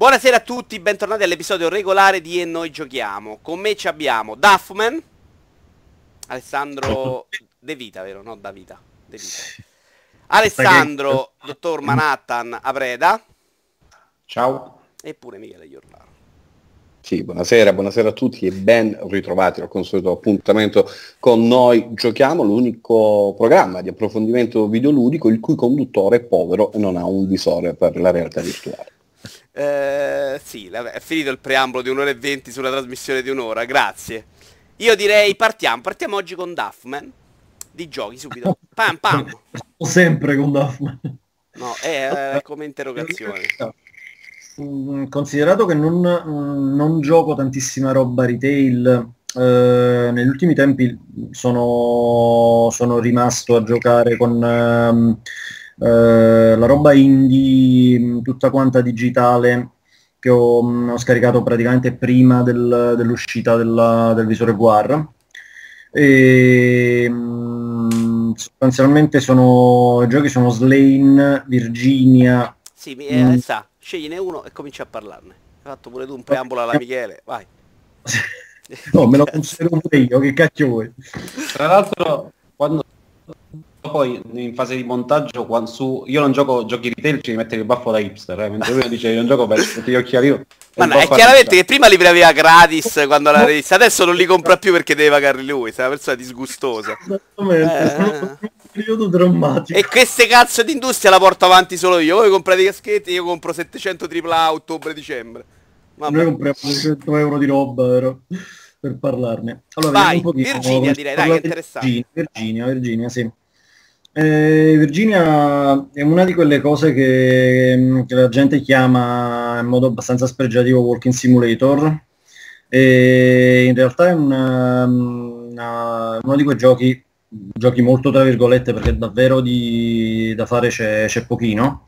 Buonasera a tutti, bentornati all'episodio regolare di E Noi Giochiamo. Con me ci abbiamo Duffman, Alessandro De Vita, vero? No, Da Vita. De Vita. Alessandro, dottor Manhattan Apreda. Ciao. E pure Michele Giordano. Sì, buonasera, buonasera a tutti e ben ritrovati al consueto appuntamento con noi Giochiamo, l'unico programma di approfondimento videoludico il cui conduttore è povero e non ha un visore per la realtà virtuale. Eh, sì, è finito il preambolo di un'ora e venti sulla trasmissione di un'ora, grazie. Io direi partiamo, partiamo oggi con Duffman. Di giochi subito. Pam pam. Sempre con Duffman. No, è eh, come interrogazione. Mm, considerato che non, mm, non, gioco tantissima roba retail, eh, negli ultimi tempi sono, sono, rimasto a giocare con ehm, eh, la roba indie, mm, tutta quanta digitale, che ho, ho scaricato praticamente prima del, dell'uscita della, del visore VR. E, sostanzialmente sono, i giochi sono Slane, Virginia. Sì, eh, mm. sa, scegliene uno e cominci a parlarne. Hai fatto pure tu un preambolo alla Michele, vai. no, me lo considero pure io, che cacchio vuoi. Tra l'altro, quando poi in fase di montaggio quando su, io non gioco giochi retail ci mette il baffo da hipster eh, mentre lui dice io non gioco per gli occhiali io. Ma no, è chiaramente che prima li aveva gratis quando l'ha rivista adesso non li compra più perché deve pagarli lui sei una persona disgustosa. Eh. periodo drammatico. E queste cazzo di industria la porto avanti solo io. Voi comprate i caschetti io compro 700 tripla a ottobre-dicembre noi compriamo 100 euro di roba vero? per parlarne. Allora, Vai, Virginia direi dai che interessante. Virginia, Virginia sì eh, Virginia è una di quelle cose che, che, la gente chiama in modo abbastanza spregiativo Walking Simulator e in realtà è una, una, uno di quei giochi, giochi molto tra virgolette perché davvero di, da fare c'è, c'è pochino.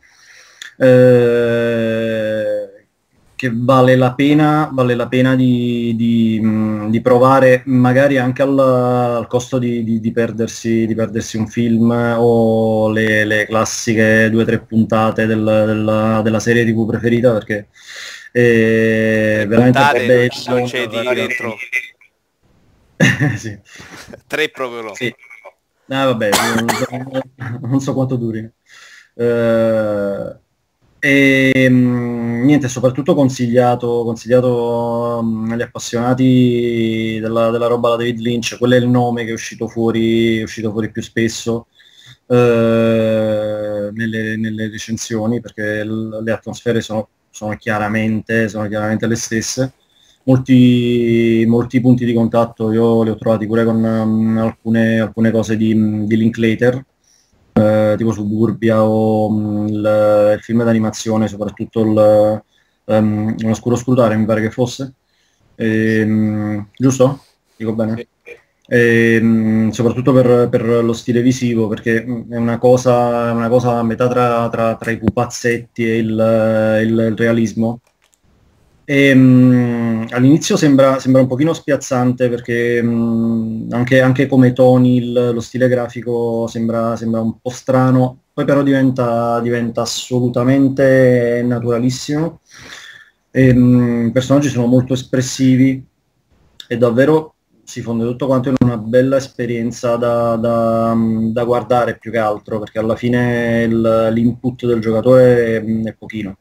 Eh, che vale la pena, vale la pena di, di, di provare magari anche al, al costo di, di, perdersi, di perdersi un film o le, le classiche due o tre puntate del, della, della, serie tv preferita perché è veramente puntate. Non c'è di dentro. sì. Tre proprio no. Sì. Ah, vabbè, non, non so quanto duri. Uh, e mh, niente, soprattutto consigliato, consigliato mh, agli appassionati della, della, roba da David Lynch, quello è il nome che è uscito fuori, è uscito fuori più spesso eh, nelle, nelle, recensioni, perché l- le atmosfere sono, sono, chiaramente, sono, chiaramente, le stesse. Molti, molti, punti di contatto io li ho trovati pure con um, alcune, alcune, cose di, di Linklater, eh, tipo Suburbia o mh, mm, il, il, film d'animazione, soprattutto il, um, Un oscuro scrutare mi pare che fosse. E, ehm, mh, giusto? Dico bene? E, ehm, mh, soprattutto per, per, lo stile visivo, perché è una cosa, una cosa a metà tra, tra, tra i pupazzetti e il, il realismo e, mh, all'inizio sembra, sembra, un pochino spiazzante perché mh, anche, anche, come toni il, lo stile grafico sembra, sembra, un po' strano, poi però diventa, diventa assolutamente naturalissimo. E, mh, I personaggi sono molto espressivi e davvero si fonde tutto quanto in una bella esperienza da, da, da guardare più che altro, perché alla fine il, l'input del giocatore è, è pochino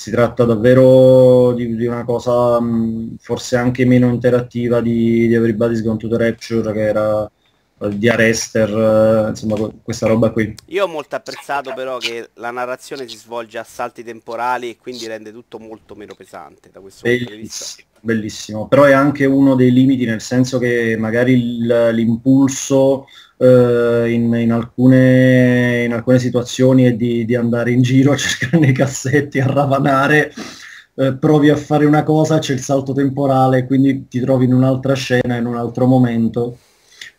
si tratta davvero di, di una cosa mh, forse anche meno interattiva di, di Everybody's Gone to the Rapture che era eh, di Arrester, eh, insomma questa roba qui. Io ho molto apprezzato però che la narrazione si svolge a salti temporali e quindi rende tutto molto meno pesante da questo punto di vista. Bellissimo, però è anche uno dei limiti nel senso che magari il, l'impulso eh, in, in, alcune, in, alcune, situazioni è di, di, andare in giro a cercare nei cassetti, a ravanare, eh, provi a fare una cosa, c'è il salto temporale, quindi ti trovi in un'altra scena, in un altro momento.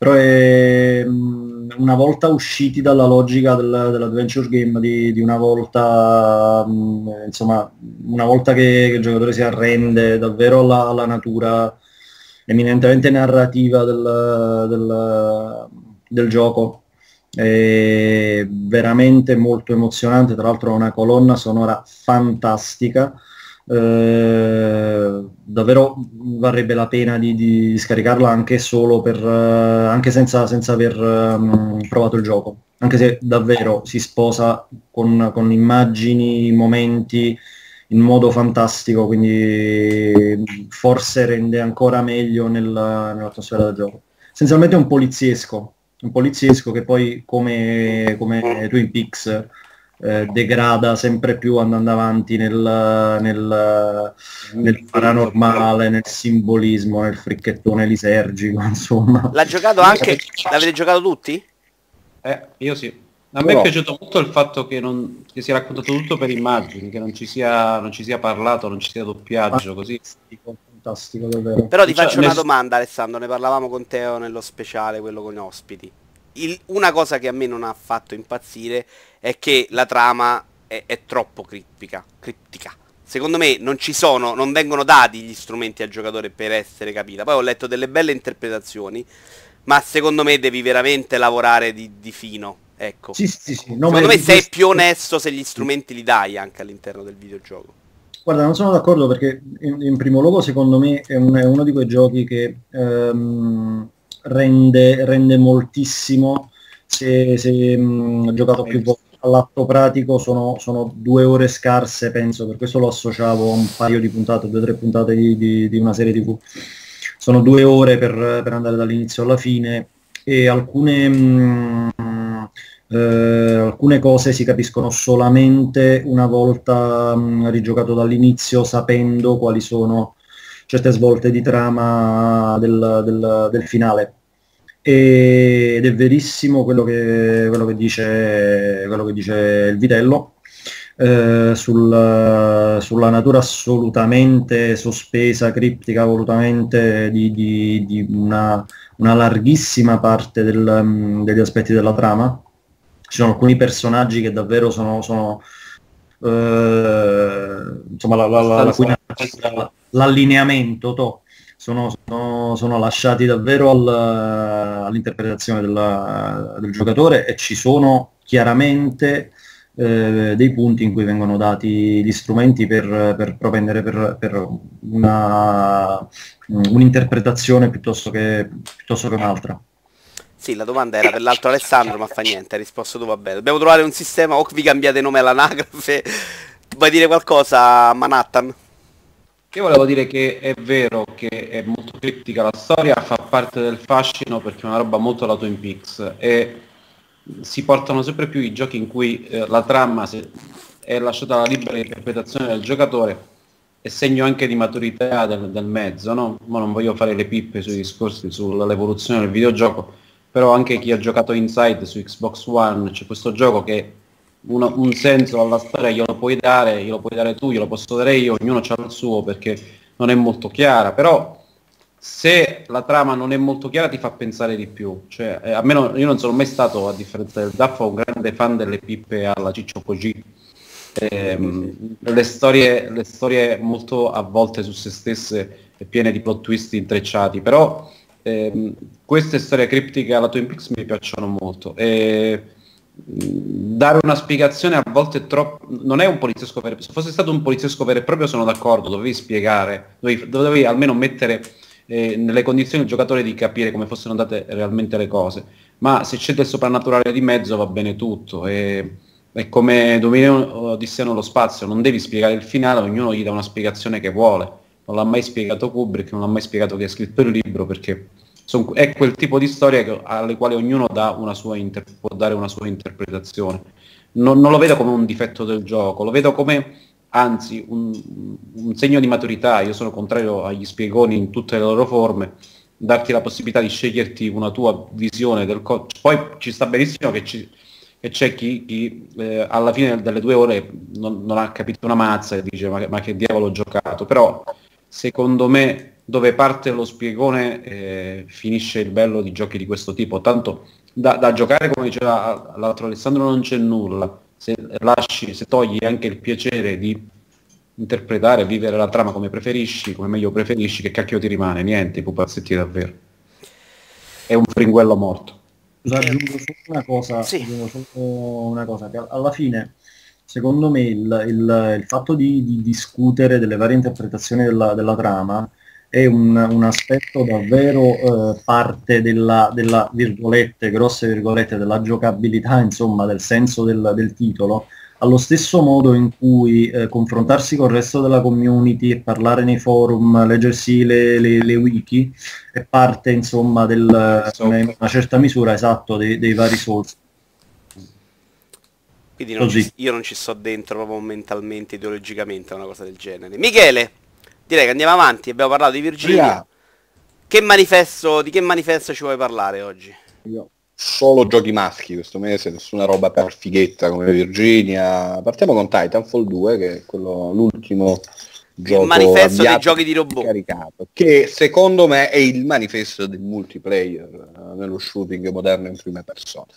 Però è, mm, una volta usciti dalla logica del, dell'adventure game di, di una volta, mh, mm, insomma, una volta che, che, il giocatore si arrende davvero alla, alla natura eminentemente narrativa del, del del gioco. È veramente molto emozionante, tra l'altro una colonna sonora fantastica. Eh, davvero varrebbe la pena di, di scaricarla anche solo per eh, anche senza, senza aver um, provato il gioco anche se davvero si sposa con, con immagini, momenti in modo fantastico, quindi forse rende ancora meglio nella, nell'atmosfera del gioco. Essenzialmente è un poliziesco, un poliziesco che poi come, come Twin Peaks eh, degrada sempre più andando avanti nel, nel, nel, paranormale, nel simbolismo, nel fricchettone lisergico, insomma. L'ha giocato anche, l'avete giocato tutti? Eh, io sì. A me è piaciuto molto il fatto che, non, che sia raccontato tutto per immagini, che non ci sia, non ci sia parlato, non ci sia doppiaggio, così. Fantastico, davvero. Però ti cioè, faccio una nel... domanda Alessandro, ne parlavamo con Teo nello speciale, quello con gli ospiti. Il, una cosa che a me non ha fatto impazzire è che la trama è, è troppo criptica, criptica. Secondo me non ci sono, non vengono dati gli strumenti al giocatore per essere capita. Poi ho letto delle belle interpretazioni, ma secondo me devi veramente lavorare di, di fino Ecco. Sì, sì, sì. No, Secondo me sei questo... più onesto se gli strumenti li dai anche all'interno del videogioco. Guarda, non sono d'accordo perché in, in primo luogo secondo me è, un, è, uno di quei giochi che um, rende, rende, moltissimo. Se, se um, giocato più volte all'atto pratico sono, sono, due ore scarse penso. Per questo lo associavo a un paio di puntate due o tre puntate di, di, di, una serie tv sono due ore per, per andare dall'inizio alla fine e alcune mh, mm, eh, alcune cose si capiscono solamente una volta mh, rigiocato dall'inizio, sapendo quali sono certe svolte di trama del, del, del finale. ed è verissimo quello che, quello che, dice, quello che dice il vitello. Eh, sul, sulla natura assolutamente sospesa, criptica, volutamente di, di, di una, una, larghissima parte del, degli aspetti della trama, ci sono alcuni personaggi che davvero sono, sono eh, insomma la, la, la, l'allineamento to, sono, sono, sono, lasciati davvero al, all'interpretazione della, del giocatore e ci sono chiaramente eh, dei punti in cui vengono dati gli strumenti per, per propendere per, per una, un'interpretazione piuttosto che, piuttosto che un'altra. Sì, la domanda era per l'altro Alessandro, ma fa niente, ha risposto tu, vabbè. Dobbiamo trovare un sistema, o vi cambiate nome all'anagrafe. Vuoi dire qualcosa, Manhattan? Io volevo dire che è vero che è molto criptica la storia, fa parte del fascino perché è una roba molto alla Twin Peaks e si portano sempre più i giochi in cui eh, la trama è lasciata alla libera interpretazione del giocatore e segno anche di maturità del, del mezzo, no? Ma non voglio fare le pippe sui discorsi sull'evoluzione del videogioco, però anche chi ha giocato Inside su Xbox One c'è questo gioco che uno, un senso alla storia glielo puoi dare, glielo puoi dare tu, glielo posso dare io, ognuno ha il suo perché non è molto chiara, però se la trama non è molto chiara ti fa pensare di più, cioè, eh, a me non, io non sono mai stato, a differenza del Daffo, un grande fan delle pippe alla Ciccio Poggi, eh, le, storie, le storie molto avvolte su se stesse e piene di plot twist intrecciati, però eh, queste storie criptiche alla Twin Peaks mi piacciono molto. E, dare una spiegazione a volte troppo non è un poliziesco vero se fosse stato un poliziesco vero e proprio sono d'accordo dovevi spiegare dovevi, dovevi almeno mettere eh, nelle condizioni il giocatore di capire come fossero andate realmente le cose. Ma se c'è del soprannaturale di mezzo va bene tutto e, è come Dominion Odissea nello spazio non devi spiegare il finale ognuno gli dà una spiegazione che vuole. Non l'ha mai spiegato Kubrick, non l'ha mai spiegato chi ha scritto il libro, perché son, è quel tipo di storia che, alle quali ognuno inter- può dare una sua interpretazione. Non, non, lo vedo come un difetto del gioco, lo vedo come anzi un, un segno di maturità. Io sono contrario agli spiegoni in tutte le loro forme, darti la possibilità di sceglierti una tua visione del codice. Poi ci sta benissimo che ci, e c'è chi, chi eh, alla fine delle due ore non, non, ha capito una mazza e dice ma, ma, che diavolo ho giocato però secondo me dove parte lo spiegone eh, finisce il bello di giochi di questo tipo. Tanto da, da, giocare, come diceva l'altro Alessandro, non c'è nulla. Se, lasci, se togli anche il piacere di interpretare, vivere la trama come preferisci, come meglio preferisci, che cacchio ti rimane? Niente, i pupazzetti davvero. È un fringuello morto. Scusa, aggiungo solo una cosa, sì. solo una cosa che alla fine secondo me il, il, il fatto di, di, discutere delle varie interpretazioni della, della trama è un, un aspetto davvero eh, parte della, della, virgolette, grosse virgolette, della giocabilità, insomma, del senso del, del titolo, allo stesso modo in cui eh, confrontarsi con il resto della community e parlare nei forum, leggersi le, le, le wiki, è parte, insomma, del, in una certa misura, esatto, dei, dei vari source. Quindi non ci, io non ci sto dentro proprio mentalmente, ideologicamente, una cosa del genere. Michele! Direi che andiamo avanti. Abbiamo parlato di Virginia. Che manifesto, di che manifesto ci vuoi parlare oggi? Io. Solo giochi maschi questo mese, nessuna roba per fighetta come Virginia. Partiamo con Titanfall 2, che è quello, l'ultimo gioco. Il manifesto dei giochi di robot. Caricato, che secondo me è il manifesto del multiplayer uh, nello shooting moderno in prima persona.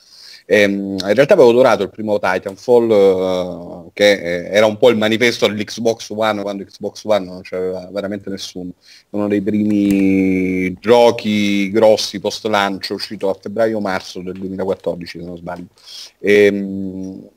Ehm, in realtà avevo adorato il primo Titanfall, uh, che eh, era un po' il manifesto dell'Xbox One, quando Xbox One non c'era veramente nessuno. Uno dei primi giochi grossi post lancio, uscito a febbraio-marzo del 2014, se non sbaglio. Ehm,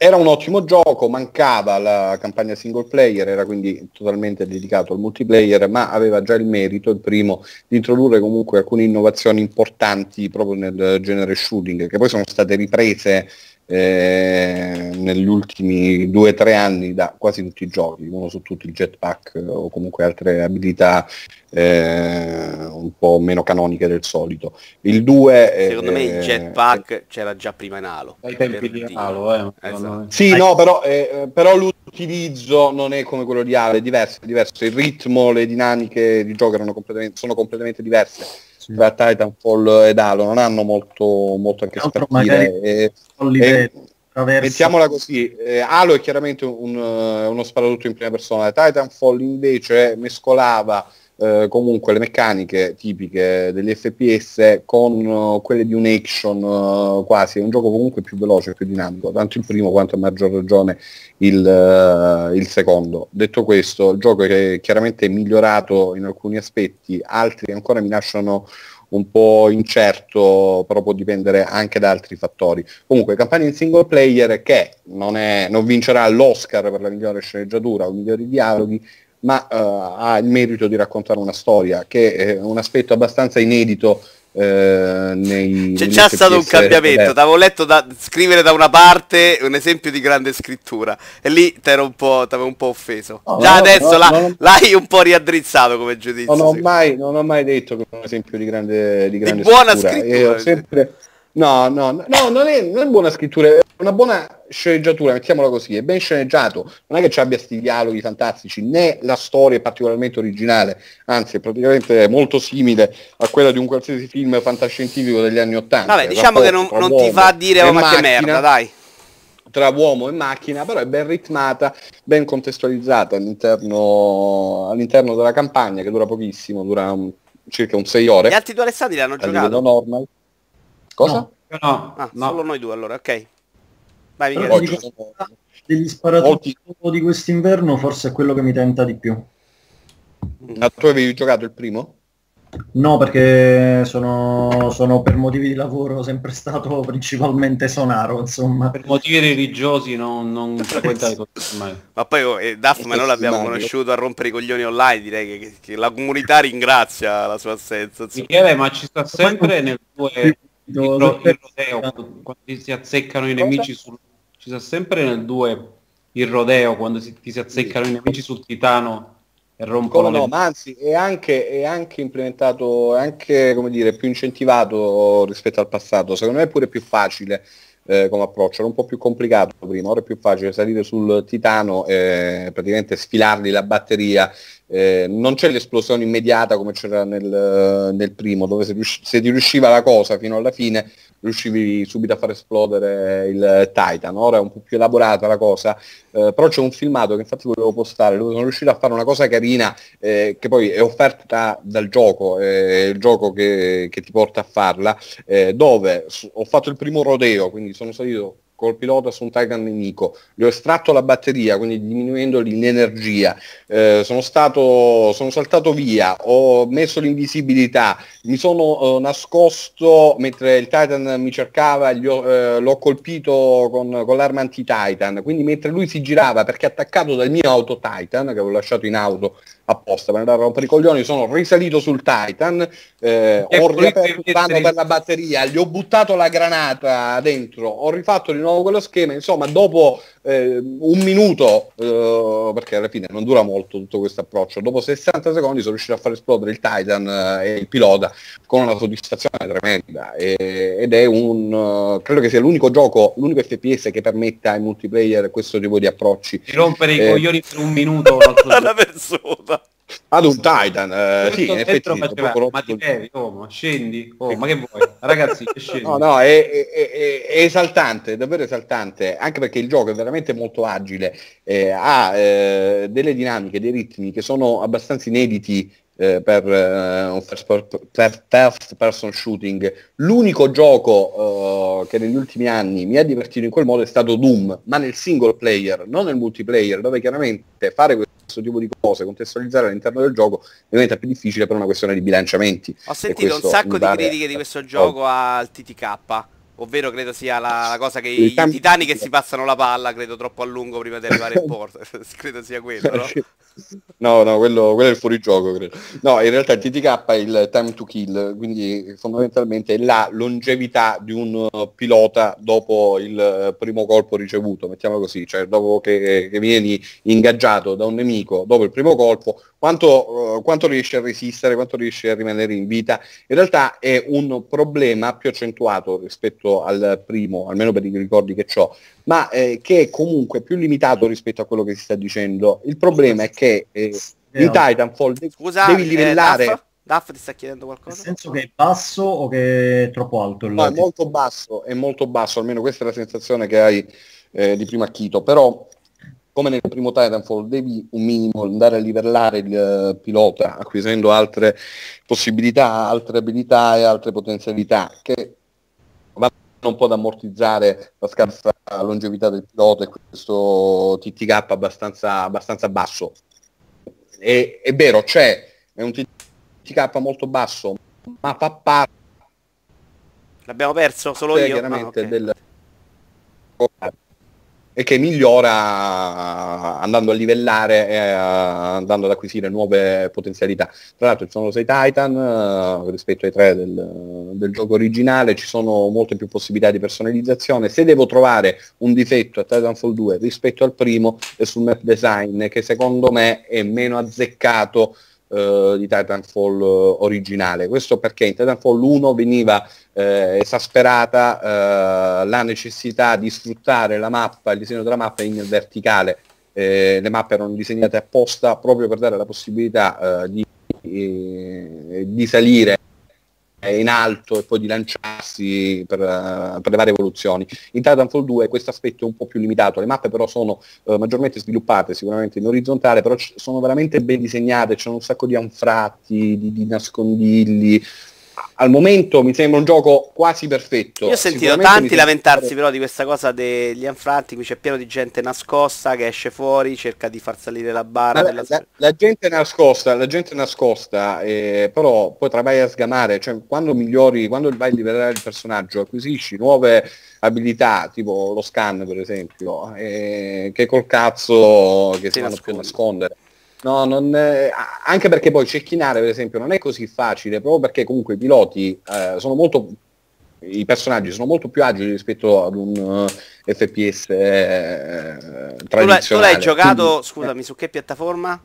era un ottimo gioco, mancava la campagna single player, era quindi totalmente dedicato al multiplayer, ma aveva già il merito, il primo, di introdurre comunque alcune innovazioni importanti proprio nel genere shooting, che poi sono state riprese eh, negli ultimi due o tre anni da quasi tutti i giochi, uno su tutti il jetpack o comunque altre abilità eh, un po' meno canoniche del solito. Il 2 Secondo eh, me il jetpack c'era già prima in Halo. Ai tempi di Halo, eh. Esatto. Sì, no, però, eh, però l'utilizzo non è come quello di Halo, è diverso, è diverso. Il ritmo, le dinamiche di gioco completamente, sono completamente diverse tra Titanfall ed Halo, non hanno molto, molto a che spartire. E, e, mettiamola così, eh, Halo è chiaramente un, uno sparatutto in prima persona, Titanfall invece mescolava eh, comunque le meccaniche tipiche degli FPS con uh, quelle di un action uh, quasi, è un gioco comunque più veloce, più dinamico, tanto il primo quanto a maggior ragione il, uh, il secondo. Detto questo, il gioco è chiaramente migliorato in alcuni aspetti, altri ancora mi lasciano un po' incerto, però può dipendere anche da altri fattori. Comunque, campagna in single player che non, è, non vincerà l'Oscar per la migliore sceneggiatura o migliori dialoghi, ma uh, ha il merito di raccontare una storia che è un aspetto abbastanza inedito eh, nei, c'è già stato un cambiamento ti avevo letto da, scrivere da una parte un esempio di grande scrittura e lì ti un po', un po' offeso. No, già no, adesso no, la, l'hai un po' riaddrizzato come giudizio non ho, mai, non ho mai detto che è un esempio di grande, di grande di buona scrittura, scrittura. sempre, No, no, no, non è, non è buona scrittura, è una buona sceneggiatura, mettiamola così, è ben sceneggiato, non è che ci abbia sti dialoghi fantastici, né la storia è particolarmente originale, anzi è praticamente molto simile a quella di un qualsiasi film fantascientifico degli anni Ottanta. Vabbè, diciamo che non, non ti fa dire oh, ma che merda, dai tra uomo e macchina, però è ben ritmata, ben contestualizzata all'interno, all'interno della campagna che dura pochissimo, dura un, circa un 6 ore. Gli altri due Alessandri l'hanno giocato? Normal. Cosa? No, no, ah, no. solo noi due allora, ok. Vai, Michele. Degli sparatori di quest'inverno forse è quello che mi tenta di più. Ma tu avevi giocato il primo? No, perché sono, sono, per motivi di lavoro sempre stato principalmente sonaro, insomma. Per motivi religiosi non, non frequentai mai. Ma poi oh, eh, ma noi l'abbiamo conosciuto a rompere i coglioni online, direi che, che, che la comunità ringrazia la sua assenza. Michele, ma ci sta sempre nel tuo il, ro- il rodeo, quando, quando si azzeccano i nemici sul... Ci sta sempre nel 2 il rodeo, quando si, ti si azzeccano i nemici sul titano e rompono no, ma anzi è anche, è anche implementato, è anche come dire, più incentivato rispetto al passato. Secondo me è pure più facile eh, come approccio, era un po' più complicato prima, ora è più facile salire sul titano e praticamente sfilargli la batteria. Eh, non c'è l'esplosione immediata come c'era nel, nel primo, dove se, riusci- se, ti riusciva la cosa fino alla fine riuscivi subito a far esplodere il Titan. Ora è un po' più elaborata la cosa, eh, però c'è un filmato che infatti volevo postare, dove sono riuscito a fare una cosa carina eh, che poi è offerta dal gioco, è il gioco che, che ti porta a farla, eh, dove ho fatto il primo rodeo, quindi sono salito col pilota su un Titan nemico, gli ho estratto la batteria, quindi diminuendogli l'energia, eh, sono, stato, sono saltato via, ho messo l'invisibilità, mi sono eh, nascosto mentre il Titan mi cercava, ho, eh, l'ho colpito con, con l'arma anti-Titan, quindi mentre lui si girava perché attaccato dal mio auto Titan, che avevo lasciato in auto apposta per andare a rompere i coglioni, sono risalito sul Titan, eh, ho riaperto il vano per la batteria, gli ho buttato la granata dentro, ho rifatto di nuovo quello schema, insomma dopo eh, un minuto, eh, perché alla fine non dura molto tutto questo approccio, dopo 60 secondi sono riuscito a far esplodere il Titan eh, e il pilota con una soddisfazione tremenda e, ed è un, uh, credo che sia l'unico gioco, l'unico FPS che permetta ai multiplayer questo tipo di approcci. Di rompere i eh, coglioni per un minuto una persona. Ad un Titan, eh, sì, in effetti, faceva, ma ti devi, ma scendi, oh, ma che vuoi? Ragazzi, scendi. No, no, è, è, è, è, esaltante, davvero esaltante, anche perché il gioco è veramente molto agile, eh, ha eh, delle dinamiche, dei ritmi che sono abbastanza inediti eh, per eh, un first, per first, person shooting. L'unico gioco eh, che negli ultimi anni mi ha divertito in quel modo è stato Doom, ma nel single player, non nel multiplayer, dove chiaramente fare questo tipo di cose, contestualizzare all'interno del gioco diventa più difficile per una questione di bilanciamenti. Ho sentito un sacco di critiche di questo gioco al TTK ovvero credo sia la, la cosa che i, titani che si passano la palla credo troppo a lungo prima di arrivare in porto credo sia quello no? No no quello, quello, è il fuorigioco credo no in realtà il TTK è il time to kill quindi fondamentalmente è la longevità di un pilota dopo il primo colpo ricevuto mettiamolo così cioè dopo che, che vieni ingaggiato da un nemico dopo il primo colpo quanto, uh, quanto riesci a resistere quanto riesci a rimanere in vita in realtà è un problema più accentuato rispetto al primo, almeno per i ricordi che ho, ma eh, che è comunque più limitato rispetto a quello che si sta dicendo. Il problema è che eh, in Titanfall Scusa, devi eh, livellare... Eh, Duff ti sta chiedendo qualcosa? Nel senso che è basso o che è troppo alto? Il no, è molto basso, è molto basso, almeno questa è la sensazione che hai eh, di primo acchito, però come nel primo Titanfall devi un minimo andare a livellare il uh, pilota acquisendo altre possibilità, altre abilità e altre potenzialità che un po' ad ammortizzare la scarsa longevità del pilota e questo TTK abbastanza, abbastanza basso. E, è vero, c'è, è un TTK molto basso, ma fa parte... L'abbiamo perso solo io? Chiaramente ah, okay. del e che migliora andando a livellare e andando ad acquisire nuove potenzialità. Tra l'altro ci sono 6 Titan uh, rispetto ai 3 del, del, gioco originale, ci sono molte più possibilità di personalizzazione. Se devo trovare un difetto a Titanfall 2 rispetto al primo è sul map design che secondo me è meno azzeccato Uh, di Titanfall uh, originale. Questo perché in Titanfall 1 veniva uh, esasperata la necessità di sfruttare la mappa, il disegno della mappa in verticale. le mappe erano disegnate apposta proprio per dare la possibilità di, di salire in alto e poi di lanciarsi per, uh, per, le varie evoluzioni. In Titanfall 2 questo aspetto è un po' più limitato, le mappe però sono uh, maggiormente sviluppate sicuramente in orizzontale, però c- sono veramente ben disegnate, c'è un sacco di anfratti, di, di nascondigli, al momento mi sembra un gioco quasi perfetto. Io ho sentito tanti lamentarsi però di questa cosa degli anfratti, qui c'è pieno di gente nascosta che esce fuori, cerca di far salire la barra. La, la, la, gente nascosta, la gente nascosta, eh, però poi tra vai a sgamare, cioè quando migliori, quando vai a liberare il personaggio, acquisisci nuove abilità, tipo lo scan per esempio, eh, che col cazzo che si vanno più a nascondere No, non, eh, anche perché poi cecchinare, per esempio, non è così facile, proprio perché comunque i piloti eh, sono molto i personaggi sono molto più agili rispetto ad un uh, eh, FPS eh, tradizionale. Tu l'hai, giocato, Quindi, scusami, su che piattaforma?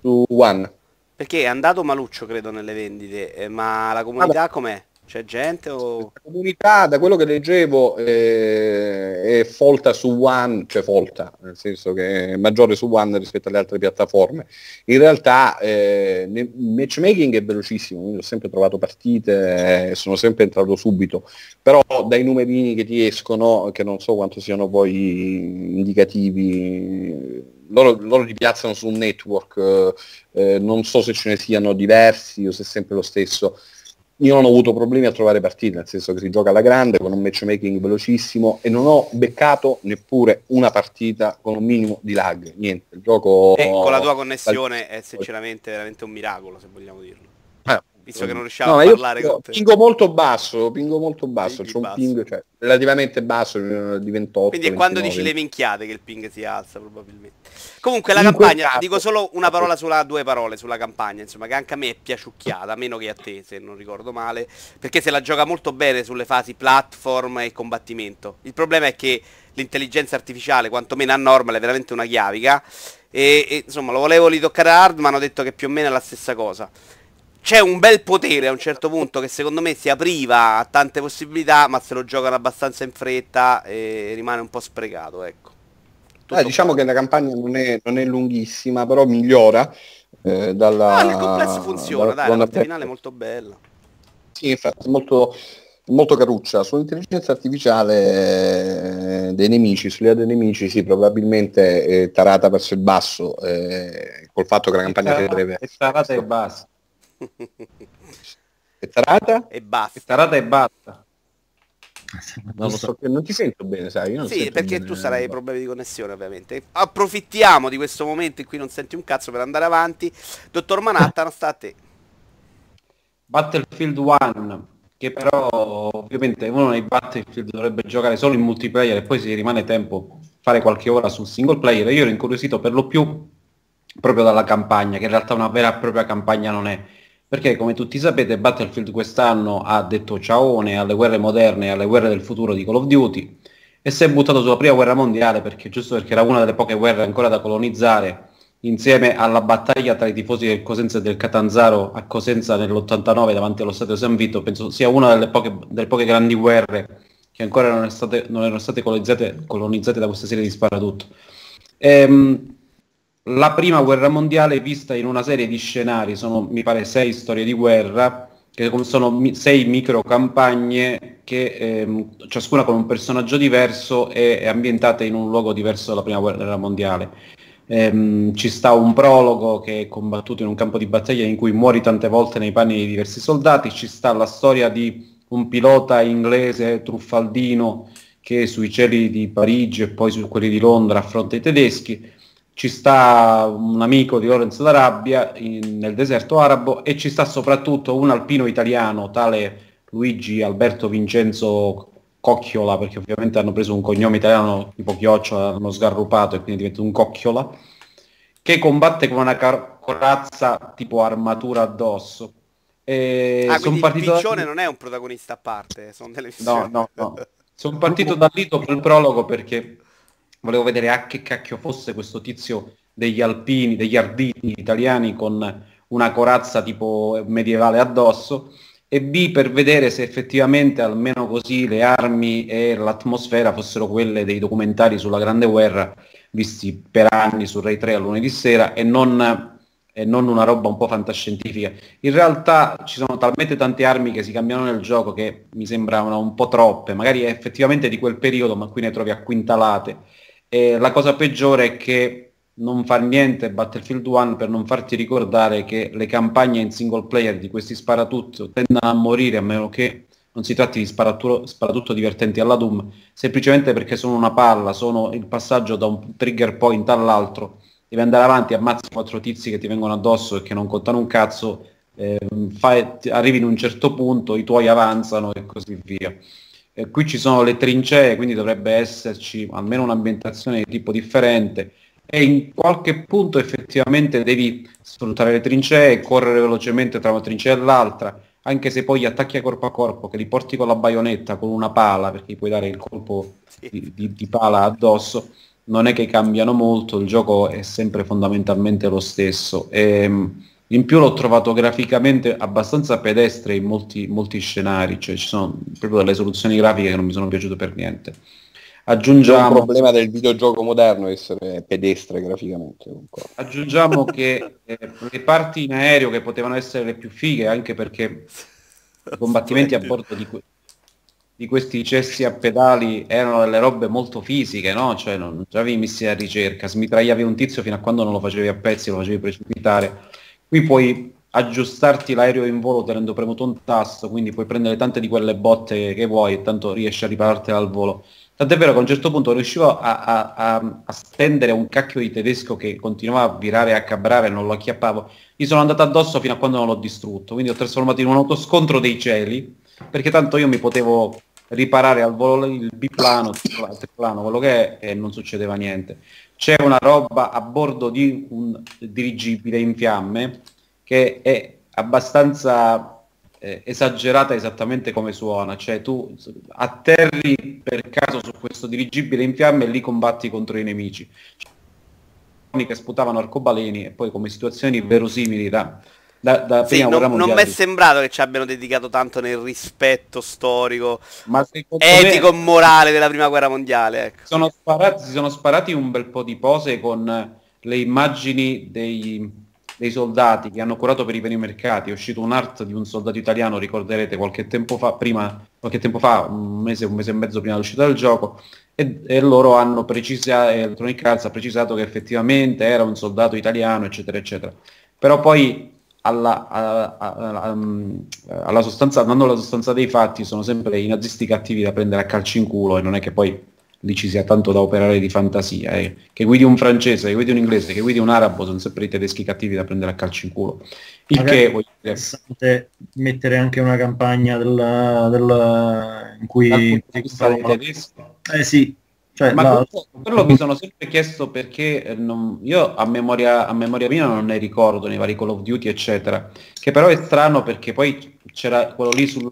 Su One. Perché è andato maluccio, credo, nelle vendite, eh, ma la comunità Vabbè. com'è? C'è gente o... La comunità, da quello che leggevo, eh, è folta su One, cioè folta, nel senso che è maggiore su One rispetto alle altre piattaforme. In realtà eh, matchmaking è velocissimo, quindi ho sempre trovato partite, eh, sono sempre entrato subito, però dai numerini che ti escono, che non so quanto siano poi indicativi, loro, loro, li piazzano su un network, eh, non so se ce ne siano diversi o se è sempre lo stesso, io non ho avuto problemi a trovare partite, nel senso che si gioca alla grande con un matchmaking velocissimo e non ho beccato neppure una partita con un minimo di lag, niente, il gioco... E con la tua connessione è sinceramente veramente un miracolo, se vogliamo dirlo. Visto che non riusciamo no, a parlare io con te. pingo molto basso, pingo molto basso, c'è un basso. ping cioè, relativamente basso eh, di 28. Quindi è quando 29. dici le minchiate che il ping si alza probabilmente. Comunque la In campagna, caso- dico solo una parola sulla due parole sulla campagna, insomma, che anche a me è piaciucchiata, meno che a te, se non ricordo male, perché se la gioca molto bene sulle fasi platform e combattimento. Il problema è che l'intelligenza artificiale, quantomeno a normal, è veramente una chiavica e, e, insomma, lo volevo ritoccare a hard, ma hanno detto che più o meno è la stessa cosa. C'è un bel potere a un certo punto che secondo me si apriva a tante possibilità, ma se lo giocano abbastanza in fretta e rimane un po' sprecato, ecco. Eh, diciamo che la campagna non è, non è lunghissima, però migliora eh, dalla... Ah, nel complesso funziona, dalla dai, la finale è molto bella. Sì, infatti, molto, molto caruccia. Sull'intelligenza artificiale eh, dei nemici, sulle idee dei nemici, sì, probabilmente eh, tarata verso il basso, eh, col fatto che la campagna sia breve. E tarata e basta. È tarata? E E basta. tarata e basta. Non, lo so, non ti sento bene, sai? Io non Sì, sento perché bene. tu sarai ai problemi di connessione, ovviamente. Approfittiamo di questo momento in cui non senti un cazzo per andare avanti. Dottor Manhattan, sta a te. Battlefield 1, che però ovviamente uno nei Battlefield dovrebbe giocare solo in multiplayer e poi se rimane tempo fare qualche ora sul single player. Io ero incuriosito per lo più proprio dalla campagna, che in realtà una vera e propria campagna non è. Perché come tutti sapete Battlefield quest'anno ha detto ciaone alle guerre moderne e alle guerre del futuro di Call of Duty e si è buttato sulla prima guerra mondiale perché giusto perché era una delle poche guerre ancora da colonizzare insieme alla battaglia tra i tifosi del Cosenza e del Catanzaro a Cosenza nell'89 davanti allo Stadio San Vito, penso sia una delle poche, delle poche grandi guerre che ancora non, è state, non erano state colonizzate, colonizzate da questa serie di sparatutto. Ehm, la prima guerra mondiale vista in una serie di scenari, sono mi pare sei storie di guerra, che sono sei micro campagne che ehm, ciascuna con un personaggio diverso e è ambientata in un luogo diverso dalla prima guerra mondiale. Ehm, ci sta un prologo che è combattuto in un campo di battaglia in cui muori tante volte nei panni di diversi soldati, ci sta la storia di un pilota inglese truffaldino che sui cieli di Parigi e poi su quelli di Londra affronta i tedeschi, ci sta un amico di Lorenzo d'Arabia in- nel deserto arabo e ci sta soprattutto un alpino italiano, tale Luigi Alberto Vincenzo Cocchiola, perché ovviamente hanno preso un cognome italiano tipo Chiocciola, hanno sgarrupato e quindi diventa un Cocchiola, che combatte con una car- corazza tipo armatura addosso. E Ah, quindi il partito da- piccione non è un protagonista a parte, sono delle No, missioni. no, no. Sono partito da lì dopo il prologo perché volevo vedere a che cacchio fosse questo tizio degli alpini, degli arditi italiani con una corazza tipo medievale addosso e B per vedere se effettivamente almeno così le armi e l'atmosfera fossero quelle dei documentari sulla Grande Guerra visti per anni su Rai 3 a lunedì sera e non, e non una roba un po' fantascientifica. In realtà ci sono talmente tante armi che si cambiano nel gioco che mi sembravano un po' troppe, magari effettivamente di quel periodo, ma qui ne trovi acquintalate. E la cosa peggiore è che non fa niente Battlefield 1 per non farti ricordare che le campagne in single player di questi sparatutto tendono a morire a meno che non si tratti di sparatutto, sparatutto divertenti alla Doom, semplicemente perché sono una palla, sono il passaggio da un trigger point all'altro, devi andare avanti, ammazzi quattro tizi che ti vengono addosso e che non contano un cazzo, ehm, fai- arrivi in un certo punto, i tuoi avanzano e così via. Eh, qui ci sono le trincee, quindi dovrebbe esserci almeno un'ambientazione di tipo differente e in qualche punto effettivamente devi sfruttare le trincee, correre velocemente tra una trincea e l'altra, anche se poi gli attacchi a corpo a corpo, che li porti con la baionetta, con una pala, perché puoi dare il colpo di, di- di pala addosso, non è che cambiano molto, il gioco è sempre fondamentalmente lo stesso. Ehm, in più l'ho trovato graficamente abbastanza pedestre in molti, molti scenari, cioè ci sono proprio delle soluzioni grafiche che non mi sono piaciute per niente. C'è un Aggiungiamo, problema del videogioco moderno essere pedestre graficamente. concordo. aggiungiamo che eh, le parti in aereo che potevano essere le più fighe, anche perché i combattimenti a bordo di, que- di questi cessi a pedali erano delle robe molto fisiche, no? Cioè non, non avevi missili a ricerca, smitragliavi un tizio fino a quando non lo facevi a pezzi, lo facevi precipitare. Qui puoi aggiustarti l'aereo in volo tenendo premuto un tasto, quindi puoi prendere tante di quelle botte che vuoi e tanto riesci a riparartela al volo. Tant'è vero che a un certo punto riuscivo a, a, a, a, stendere un cacchio di tedesco che continuava a virare e a cabrare non lo acchiappavo. Gli sono andato addosso fino a quando non l'ho distrutto. Quindi ho trasformato in un autoscontro dei cieli, perché tanto io mi potevo riparare al volo il biplano, il triplano, quello che è, e non succedeva niente. C'è una roba a bordo di un dirigibile in fiamme che è abbastanza eh, esagerata esattamente come suona, cioè tu atterri per caso su questo dirigibile in fiamme e lì combatti contro i nemici. Che sputavano arcobaleni e poi come situazioni verosimili da, da, da sì, non, non mi è sembrato che ci abbiano dedicato tanto nel rispetto storico, etico e morale della prima guerra mondiale. Ecco. Sono sparati, si sono sparati un bel po' di pose con le immagini dei, dei soldati che hanno curato per i primi mercati. È uscito un art di un soldato italiano, ricorderete, qualche tempo fa, prima, qualche tempo fa, un mese, un mese e mezzo prima dell'uscita del gioco, e, e loro hanno precisato, Electronic Arts ha precisato che effettivamente era un soldato italiano, eccetera, eccetera. Però poi alla, alla, alla, alla sostanza, andando alla sostanza dei fatti, sono sempre i nazisti cattivi da prendere a calci in culo e non è che poi lì ci sia tanto da operare di fantasia. Eh. Che guidi un francese, che guidi un inglese, che guidi un arabo, sono sempre i tedeschi cattivi da prendere a calci in culo. Il Magari che voglio dire... mettere anche una campagna del, del, in cui... Eh sì, cioè, Ma quello, quello, mi sono sempre chiesto perché eh, non, io a memoria, a memoria mia non ne ricordo nei vari Call of Duty eccetera, che però è strano perché poi c'era quello lì sulla,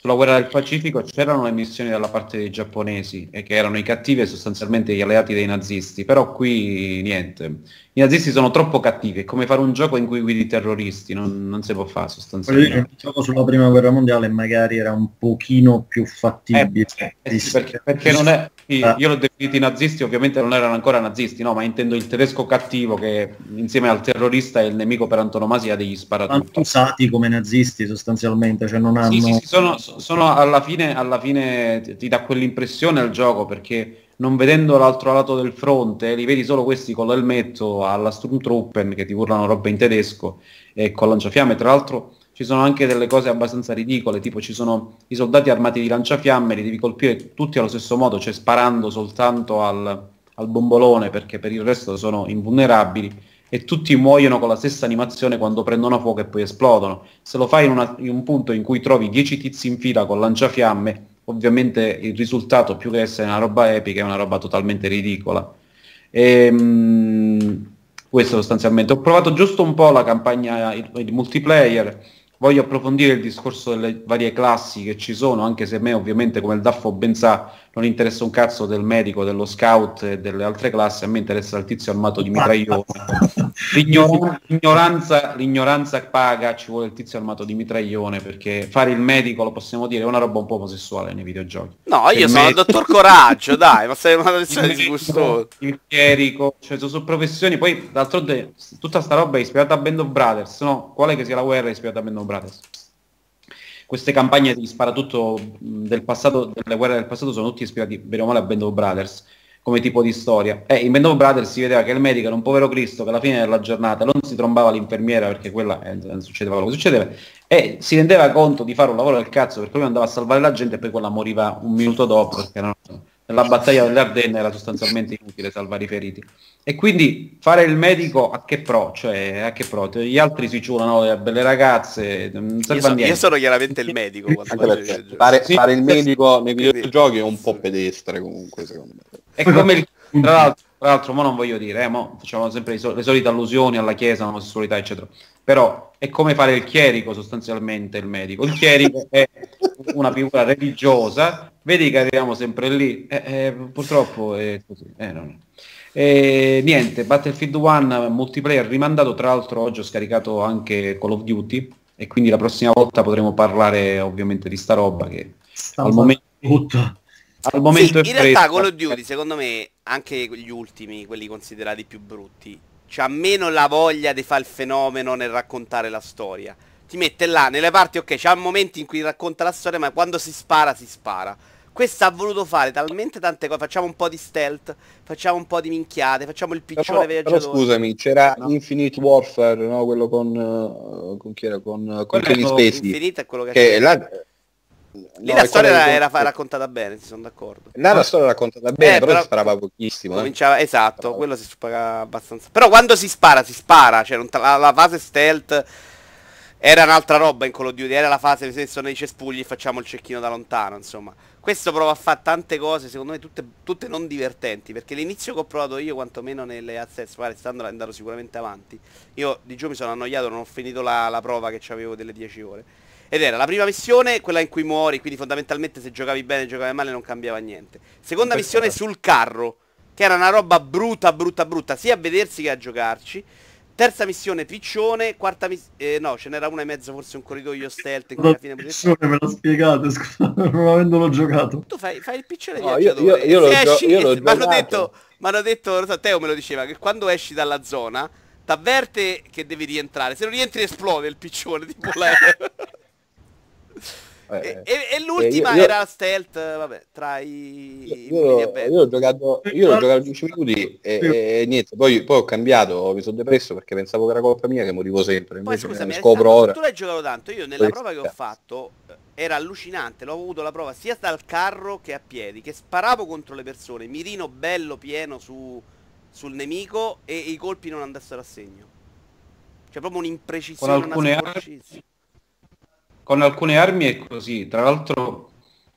sulla guerra del Pacifico c'erano le missioni dalla parte dei giapponesi e che erano i cattivi e sostanzialmente gli alleati dei nazisti, però qui niente. I nazisti sono troppo cattivi, è come fare un gioco in cui guidi terroristi, non, non si può fare sostanzialmente. Il gioco sulla prima guerra mondiale magari era un pochino più fattibile. Eh, eh, sì, perché, perché non è, ah. io l'ho definito i nazisti, ovviamente non erano ancora nazisti, no, ma intendo il tedesco cattivo che insieme al terrorista è il nemico per antonomasia degli sparatori. Sono usati come nazisti sostanzialmente, cioè non hanno... Sì, sì, sì sono, sono alla fine, alla fine ti dà quell'impressione al gioco perché non vedendo l'altro lato del fronte, li vedi solo questi con l'elmetto alla Sturmtruppen che ti urlano roba in tedesco e con lanciafiamme. Tra l'altro ci sono anche delle cose abbastanza ridicole, tipo ci sono i soldati armati di lanciafiamme, li devi colpire tutti allo stesso modo, cioè sparando soltanto al, al bombolone perché per il resto sono invulnerabili e tutti muoiono con la stessa animazione quando prendono fuoco e poi esplodono. Se lo fai in, una, in un punto in cui trovi 10 tizi in fila con lanciafiamme, ovviamente il risultato più che essere una roba epica è una roba totalmente ridicola. E, mh, questo sostanzialmente. Ho provato giusto un po' la campagna di multiplayer, voglio approfondire il discorso delle varie classi che ci sono, anche se a me ovviamente come il Daffo ben sa non interessa un cazzo del medico, dello scout e delle altre classi, a me interessa il tizio armato di mitraglione. L'ignoranza, l'ignoranza, l'ignoranza, paga, ci vuole il tizio armato di mitraglione, perché fare il medico, lo possiamo dire, è una roba un po' omosessuale nei videogiochi. No, io sono il dottor Coraggio, dai, ma sei una lezione disgustosa. Il chierico, cioè sono professioni, poi d'altronde tutta sta roba è ispirata a Band of Brothers, no? Quale che sia la guerra è ispirata a Band of Brothers queste campagne di sparatutto del passato, delle guerre del passato sono tutti ispirati bene o male a Band of Brothers come tipo di storia. E in Band of Brothers si vedeva che il medico era un povero Cristo che alla fine della giornata non si trombava l'infermiera perché quella eh, succedeva quello che succedeva e si rendeva conto di fare un lavoro del cazzo perché lui andava a salvare la gente e poi quella moriva un minuto dopo perché non, nella battaglia delle Ardenne era sostanzialmente inutile salvare i feriti. E quindi fare il medico a che pro? Cioè, a che pro? Gli altri si ciulano le belle ragazze, non serve io, so, io sono chiaramente il medico. fare, sì, fare, il medico nei videogiochi è un po' pedestre comunque, secondo me. È come il... Tra l'altro, tra l'altro mo non voglio dire, eh, mo facciamo sempre le solite allusioni alla chiesa, all'omosessualità, eccetera. Però è come fare il chierico sostanzialmente il medico. Il chierico è una figura religiosa, vedi che arriviamo sempre lì, eh, eh, purtroppo è così. Eh, non E, niente, Battlefield 1 multiplayer rimandato, tra l'altro oggi ho scaricato anche Call of Duty e quindi la prossima volta potremo parlare ovviamente di sta roba che Stavo al momento, al momento sì, in realtà Call of Duty secondo me anche gli ultimi, quelli considerati più brutti, c'ha meno la voglia di fare il fenomeno nel raccontare la storia. Ti mette là nelle parti, ok, c'ha momenti in cui racconta la storia, ma quando si spara, si spara. Questa ha voluto fare talmente tante cose. Facciamo un po' di stealth, facciamo un po' di minchiate, facciamo il piccione però, però scusami, c'era No. Infinite Warfare, no? quello con, eh, con chi era? Con, con Quello Kevin Spacey. Infinito è quello che, Che là, Lì no, la storia era, era raccontata bene, si sono d'accordo. Là la storia raccontata bene, Eh, però, però- si sparava pochissimo. eh. Cominciava, esatto, quello si spara abbastanza. Però quando si spara, si spara. Cioè, la, la fase stealth era un'altra roba in Call of Duty. Era la fase se sono nei cespugli e facciamo il cecchino da lontano. Insomma, questo prova a fare tante cose, secondo me, tutte, tutte non divertenti. Perché l'inizio che ho provato io, quantomeno nelle access, magari stando andando sicuramente avanti. Io di giù mi sono annoiato, non ho finito la, la prova che avevo delle 10 ore. Ed era la prima missione, quella in cui muori, quindi fondamentalmente se giocavi bene, giocavi male non cambiava niente. Seconda missione sul carro, che era una roba brutta, brutta, brutta, sia a vedersi che a giocarci. Terza missione piccione, quarta missione... no, ce n'era una e mezzo, forse un corridoio stealth in cui alla fine potevi fare- me lo spiegate, scusa, non avendolo giocato. Tu fai, fai il piccione No, io- viaggiatore. io- io gio- esci- io l'ho mi hanno detto, m'hanno detto, lo so, Teo me lo diceva, che quando esci dalla zona, t'avverte che devi rientrare. Se non rientri esplode il piccione, tipo l'aereo. Eh, E, e- e l'ultima Eh, io- io- era stealth, vabbè, tra i, Io, io l'ho giocato, io l'ho giocato 10 minuti e, e niente, poi, poi ho cambiato, mi sono depresso perché pensavo che era colpa mia che morivo sempre, Poi invece scusami, ne scopro ora. tu l'hai giocato tanto, io nella Poi prova che ho fatto eh, era allucinante, l'ho avuto la prova sia dal carro che a piedi, che sparavo contro le persone, mirino bello pieno su, sul nemico e i colpi non andassero a segno. Cioè proprio un'imprecisione, Con una alcune sporcizia. Con alcune armi è così, tra l'altro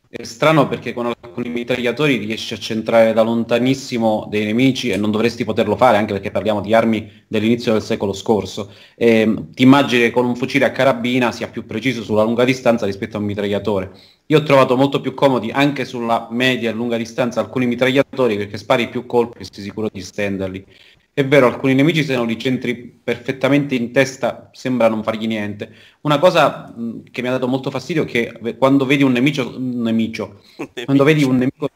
è strano perché con alcuni mitragliatori riesci a centrare da lontanissimo dei nemici e non dovresti poterlo fare anche perché parliamo di armi dell'inizio del secolo scorso. E, ti immagini che con un fucile a carabina sia più preciso sulla lunga distanza rispetto a un mitragliatore. Io ho trovato molto più comodi anche sulla media e lunga distanza alcuni mitragliatori perché spari più colpi e sei sicuro di stenderli. È vero, alcuni nemici se non li centri perfettamente in testa sembra non fargli niente. Una cosa mh, che mi ha dato molto fastidio è che quando vedi un nemico, un nemico quando vedi un nemico,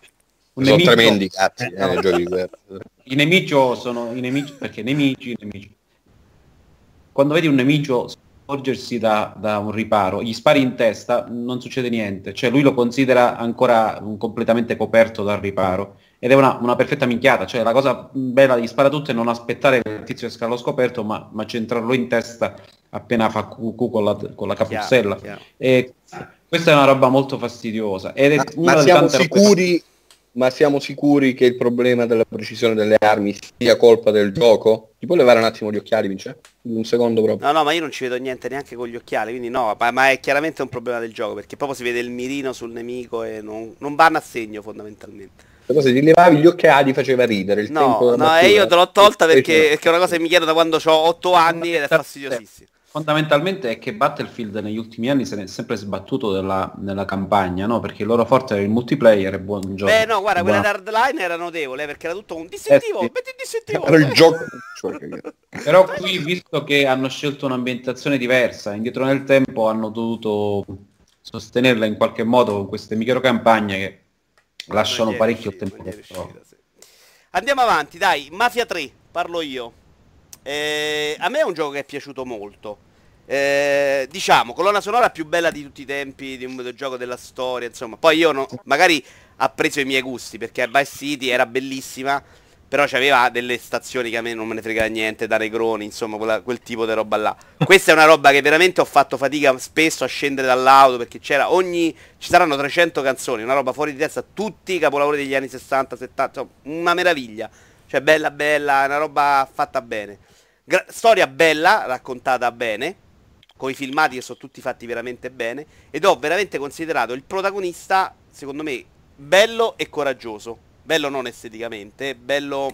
un sono nemico- tremendi cazzi eh, no. nei giochi di guerra. i nemici sono i nemici perché nemici, nemici. Quando vedi un nemico sporgersi da, da un riparo, gli spari in testa, non succede niente. Cioè lui lo considera ancora un completamente coperto dal riparo. Ed è una, una perfetta minchiata. Cioè la cosa bella di spara tutto è non aspettare che il tizio esca allo scoperto, ma, ma centrarlo in testa appena fa QQ con la, con la capuzzella. Chiaro, chiaro. E questa è una roba molto fastidiosa. Ed è Ma, una ma siamo sicuri, ma siamo sicuri che il problema della precisione delle armi sia colpa del gioco? Ti puoi levare un attimo gli occhiali, Vince? Un secondo proprio. No, no, ma io non ci vedo niente neanche con gli occhiali, quindi no, ma, ma è chiaramente un problema del gioco, perché proprio si vede il mirino sul nemico e non, non vanno a segno fondamentalmente. Però se ti levavi gli occhiali faceva ridere. Il tempo No, della no, e io te l'ho tolta perché, perché è una cosa che mi chiedo da quando ho 8 anni ed è fastidiosissima. Fondamentalmente è che Battlefield negli ultimi anni se ne è sempre sbattuto della- nella campagna, no? Perché il loro forte era il multiplayer e buon gioco. Beh, no, guarda, quella Buona- di Hardline era notevole, perché era tutto un distintivo, Eh, sì. metti il distintivo. Era il gioco. cioè, Però qui, visto che hanno scelto un'ambientazione diversa, indietro nel tempo hanno dovuto sostenerla in qualche modo con queste microcampagne che lasciano parecchio tempo riuscito, sì. Andiamo avanti, dai, Mafia 3, parlo io. Eh, a me è un gioco che è piaciuto molto. Eh, diciamo, colonna sonora più bella di tutti i tempi di un videogioco della storia, insomma. Poi io no, magari ha preso i miei gusti, perché Vice City era bellissima, però c'aveva delle stazioni che a me non me ne frega niente, da Negroni, insomma, quella- quel tipo di roba là. Questa è una roba che veramente ho fatto fatica spesso a scendere dall'auto, perché c'era ogni... ci saranno 300 canzoni, una roba fuori di testa, tutti i capolavori degli anni 60, 70, insomma, una meraviglia. Cioè, bella bella, una roba fatta bene. Gra- storia bella, raccontata bene, con i filmati che sono tutti fatti veramente bene, ed ho veramente considerato il protagonista, secondo me, bello e coraggioso. Bello non esteticamente, bello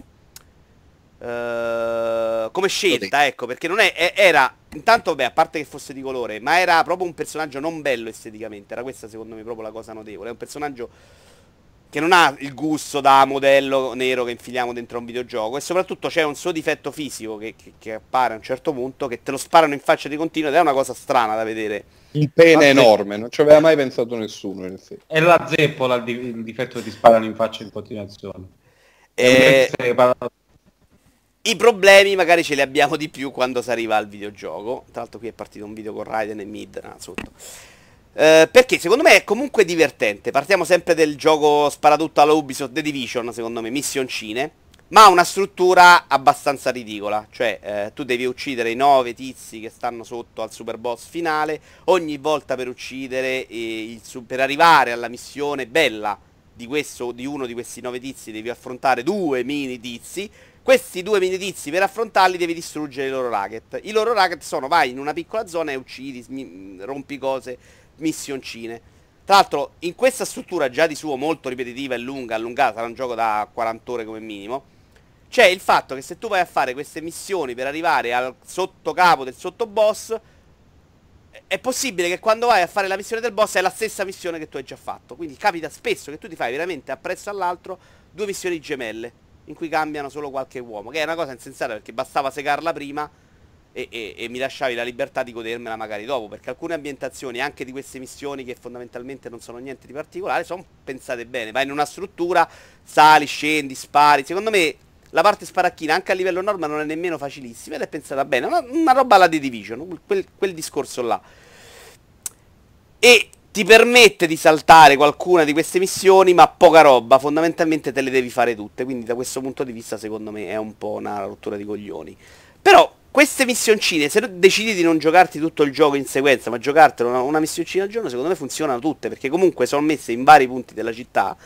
eh, come scelta, ecco, perché non è, è- era, intanto, beh, a parte che fosse di colore, ma era proprio un personaggio non bello esteticamente, era questa secondo me proprio la cosa notevole, è un personaggio che non ha il gusto da modello nero che infiliamo dentro un videogioco e soprattutto c'è un suo difetto fisico che, che- che appare a un certo punto che te lo sparano in faccia di continuo ed è una cosa strana da vedere. Il pene Vabbè. enorme, non ci aveva mai pensato nessuno in. È la zeppola il, di- il difetto che ti sparano in faccia in continuazione. Eh, È che- I problemi magari ce li abbiamo di più quando si arriva al videogioco. Tra l'altro qui è partito un video con Raiden e Mid sotto. Eh, perché secondo me è comunque divertente. Partiamo sempre del gioco sparatutto alla Ubisoft The Division, secondo me, missioncine. Ma ha una struttura abbastanza ridicola. Cioè, eh, tu devi uccidere i nove tizi che stanno sotto al super boss finale. Ogni volta per uccidere, eh, il, per arrivare alla missione bella di, questo, di uno di questi nove tizi, devi affrontare due mini tizi. Questi due mini tizi per affrontarli devi distruggere i loro racket. I loro racket sono vai in una piccola zona e uccidi, rompi cose, missioncine. Tra l'altro, in questa struttura già di suo molto ripetitiva e lunga, allungata, sarà un gioco da 40 ore come minimo. C'è il fatto che se tu vai a fare queste missioni per arrivare al sottocapo del sottoboss, è possibile che quando vai a fare la missione del boss è la stessa missione che tu hai già fatto. Quindi capita spesso che tu ti fai veramente appresso all'altro due missioni gemelle, in cui cambiano solo qualche uomo, che è una cosa insensata perché bastava segarla prima e, e, e, mi lasciavi la libertà di godermela magari dopo, perché alcune ambientazioni anche di queste missioni che fondamentalmente non sono niente di particolare sono pensate bene, vai in una struttura, sali, scendi, spari, secondo me la parte sparacchina anche a livello norma non è nemmeno facilissima ed è pensata bene, una, una roba alla The Division, quel, quel discorso là. E ti permette di saltare qualcuna di queste missioni, ma poca roba, fondamentalmente te le devi fare tutte, quindi da questo punto di vista secondo me è un po' una rottura di coglioni. Però queste missioncine, se decidi di non giocarti tutto il gioco in sequenza, ma giocartelo una, una missioncina al giorno, secondo me funzionano tutte, perché comunque sono messe in vari punti della città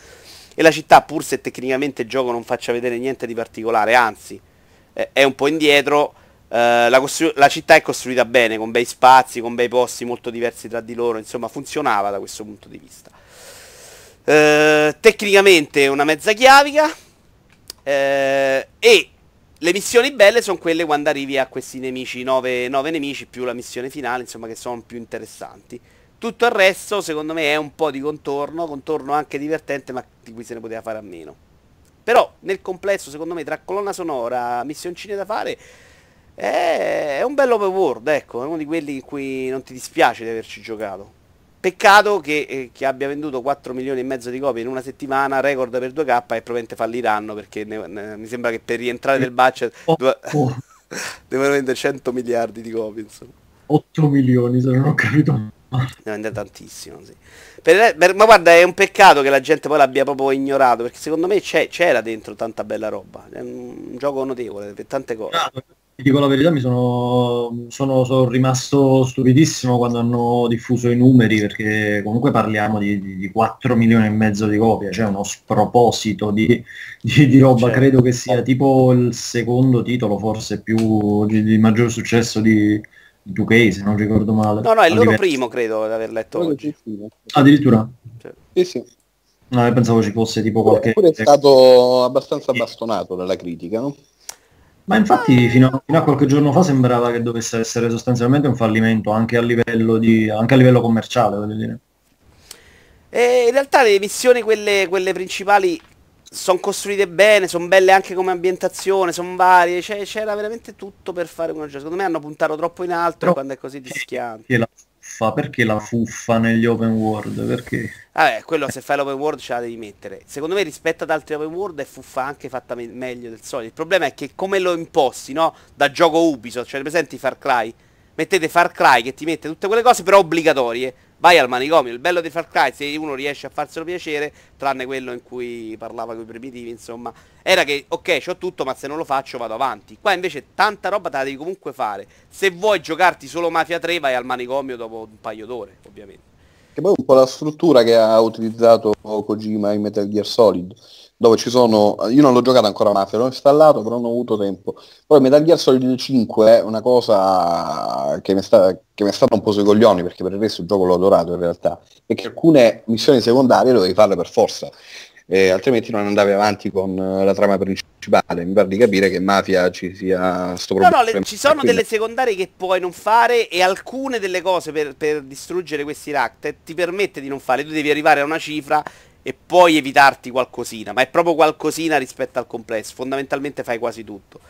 e la città, pur se tecnicamente il gioco non faccia vedere niente di particolare, anzi, eh, è un po' indietro. Eh, la, costru- la, città è costruita bene, con bei spazi, con bei posti molto diversi tra di loro, insomma, funzionava da questo punto di vista. Eh, tecnicamente una mezza chiavica. Eh, e le missioni belle sono quelle quando arrivi a questi nemici, 9 nemici più la missione finale, insomma, che sono più interessanti. Tutto il resto, secondo me, è un po' di contorno, contorno anche divertente, ma di cui se ne poteva fare a meno. Però, nel complesso, secondo me, tra colonna sonora, missioncine da fare, è, un bello open world, ecco, è uno di quelli in cui non ti dispiace di averci giocato. Peccato che, eh, che, abbia venduto 4 milioni e mezzo di copie in una settimana, record per 2K e probabilmente falliranno perché ne, ne, mi sembra che per rientrare nel budget oh, oh. devono vendere 100 miliardi di copie. Insomma. 8 milioni se non ho capito ne vende tantissimo, sì. Per, per, ma guarda, è un peccato che la gente poi l'abbia proprio ignorato, perché secondo me c'era dentro tanta bella roba. È un, un gioco notevole per tante cose. Ah, ti dico la verità, mi sono, sono, sono, rimasto stupidissimo quando hanno diffuso i numeri, perché comunque parliamo di, di, di 4 milioni e mezzo di copie, cioè uno sproposito di, di roba. Certo. Credo che sia tipo il secondo titolo, forse più di, maggior successo di 2K se non ricordo male. No, no, è il loro diverso. primo credo di aver letto oggi. Addirittura? Cioè. Sì, sì. No, io pensavo ci fosse tipo qualche... Eppure è stato abbastanza bastonato dalla critica, no? Ma infatti fino a, fino a, qualche giorno fa sembrava che dovesse essere sostanzialmente un fallimento anche a livello, di, anche a livello commerciale, voglio dire. E in realtà le missioni, quelle, quelle principali, sono costruite bene, sono belle anche come ambientazione, sono varie, c'era veramente tutto per fare una gioco. Secondo me hanno puntato troppo in alto Però, quando è così dischiante. La fuffa? Perché la fuffa negli open world? Perché? Vabbè, quello se fai l'open world ce la devi mettere. Secondo me rispetto ad altri open world è fuffa anche fatta me- meglio del solito. Il problema è che come lo imposti, no? Da gioco Ubisoft, cioè presenti Far Cry, mettete Far Cry che ti mette tutte quelle cose però obbligatorie vai al manicomio. Il bello di Far Cry, se uno riesce a farselo piacere, tranne quello in cui parlava con i primitivi, insomma, era che ok, ho tutto, ma se non lo faccio vado avanti. Qua invece tanta roba te la devi comunque fare. Se vuoi giocarti solo Mafia 3, vai al manicomio dopo un paio d'ore, ovviamente. Che poi è un po' la struttura che ha utilizzato Kojima in Metal Gear Solid dove ci sono, io non l'ho giocato ancora Mafia, l'ho installato però non ho avuto tempo. Poi Metal Gear Solid 5 è una cosa che mi, è stata, che mi è stata un po' sui coglioni, perché per il resto il gioco l'ho adorato in realtà, e che alcune missioni secondarie dovevi farle per forza. Eh, altrimenti non andavi avanti con la trama principale. Mi pare di capire che Mafia ci sia sto problema. No, no, le, ci sono delle secondarie che puoi non fare e alcune delle cose per, per distruggere questi rack ti permette di non fare. Tu devi arrivare a una cifra e puoi evitarti qualcosina, ma è proprio qualcosina rispetto al complesso, fondamentalmente fai quasi tutto.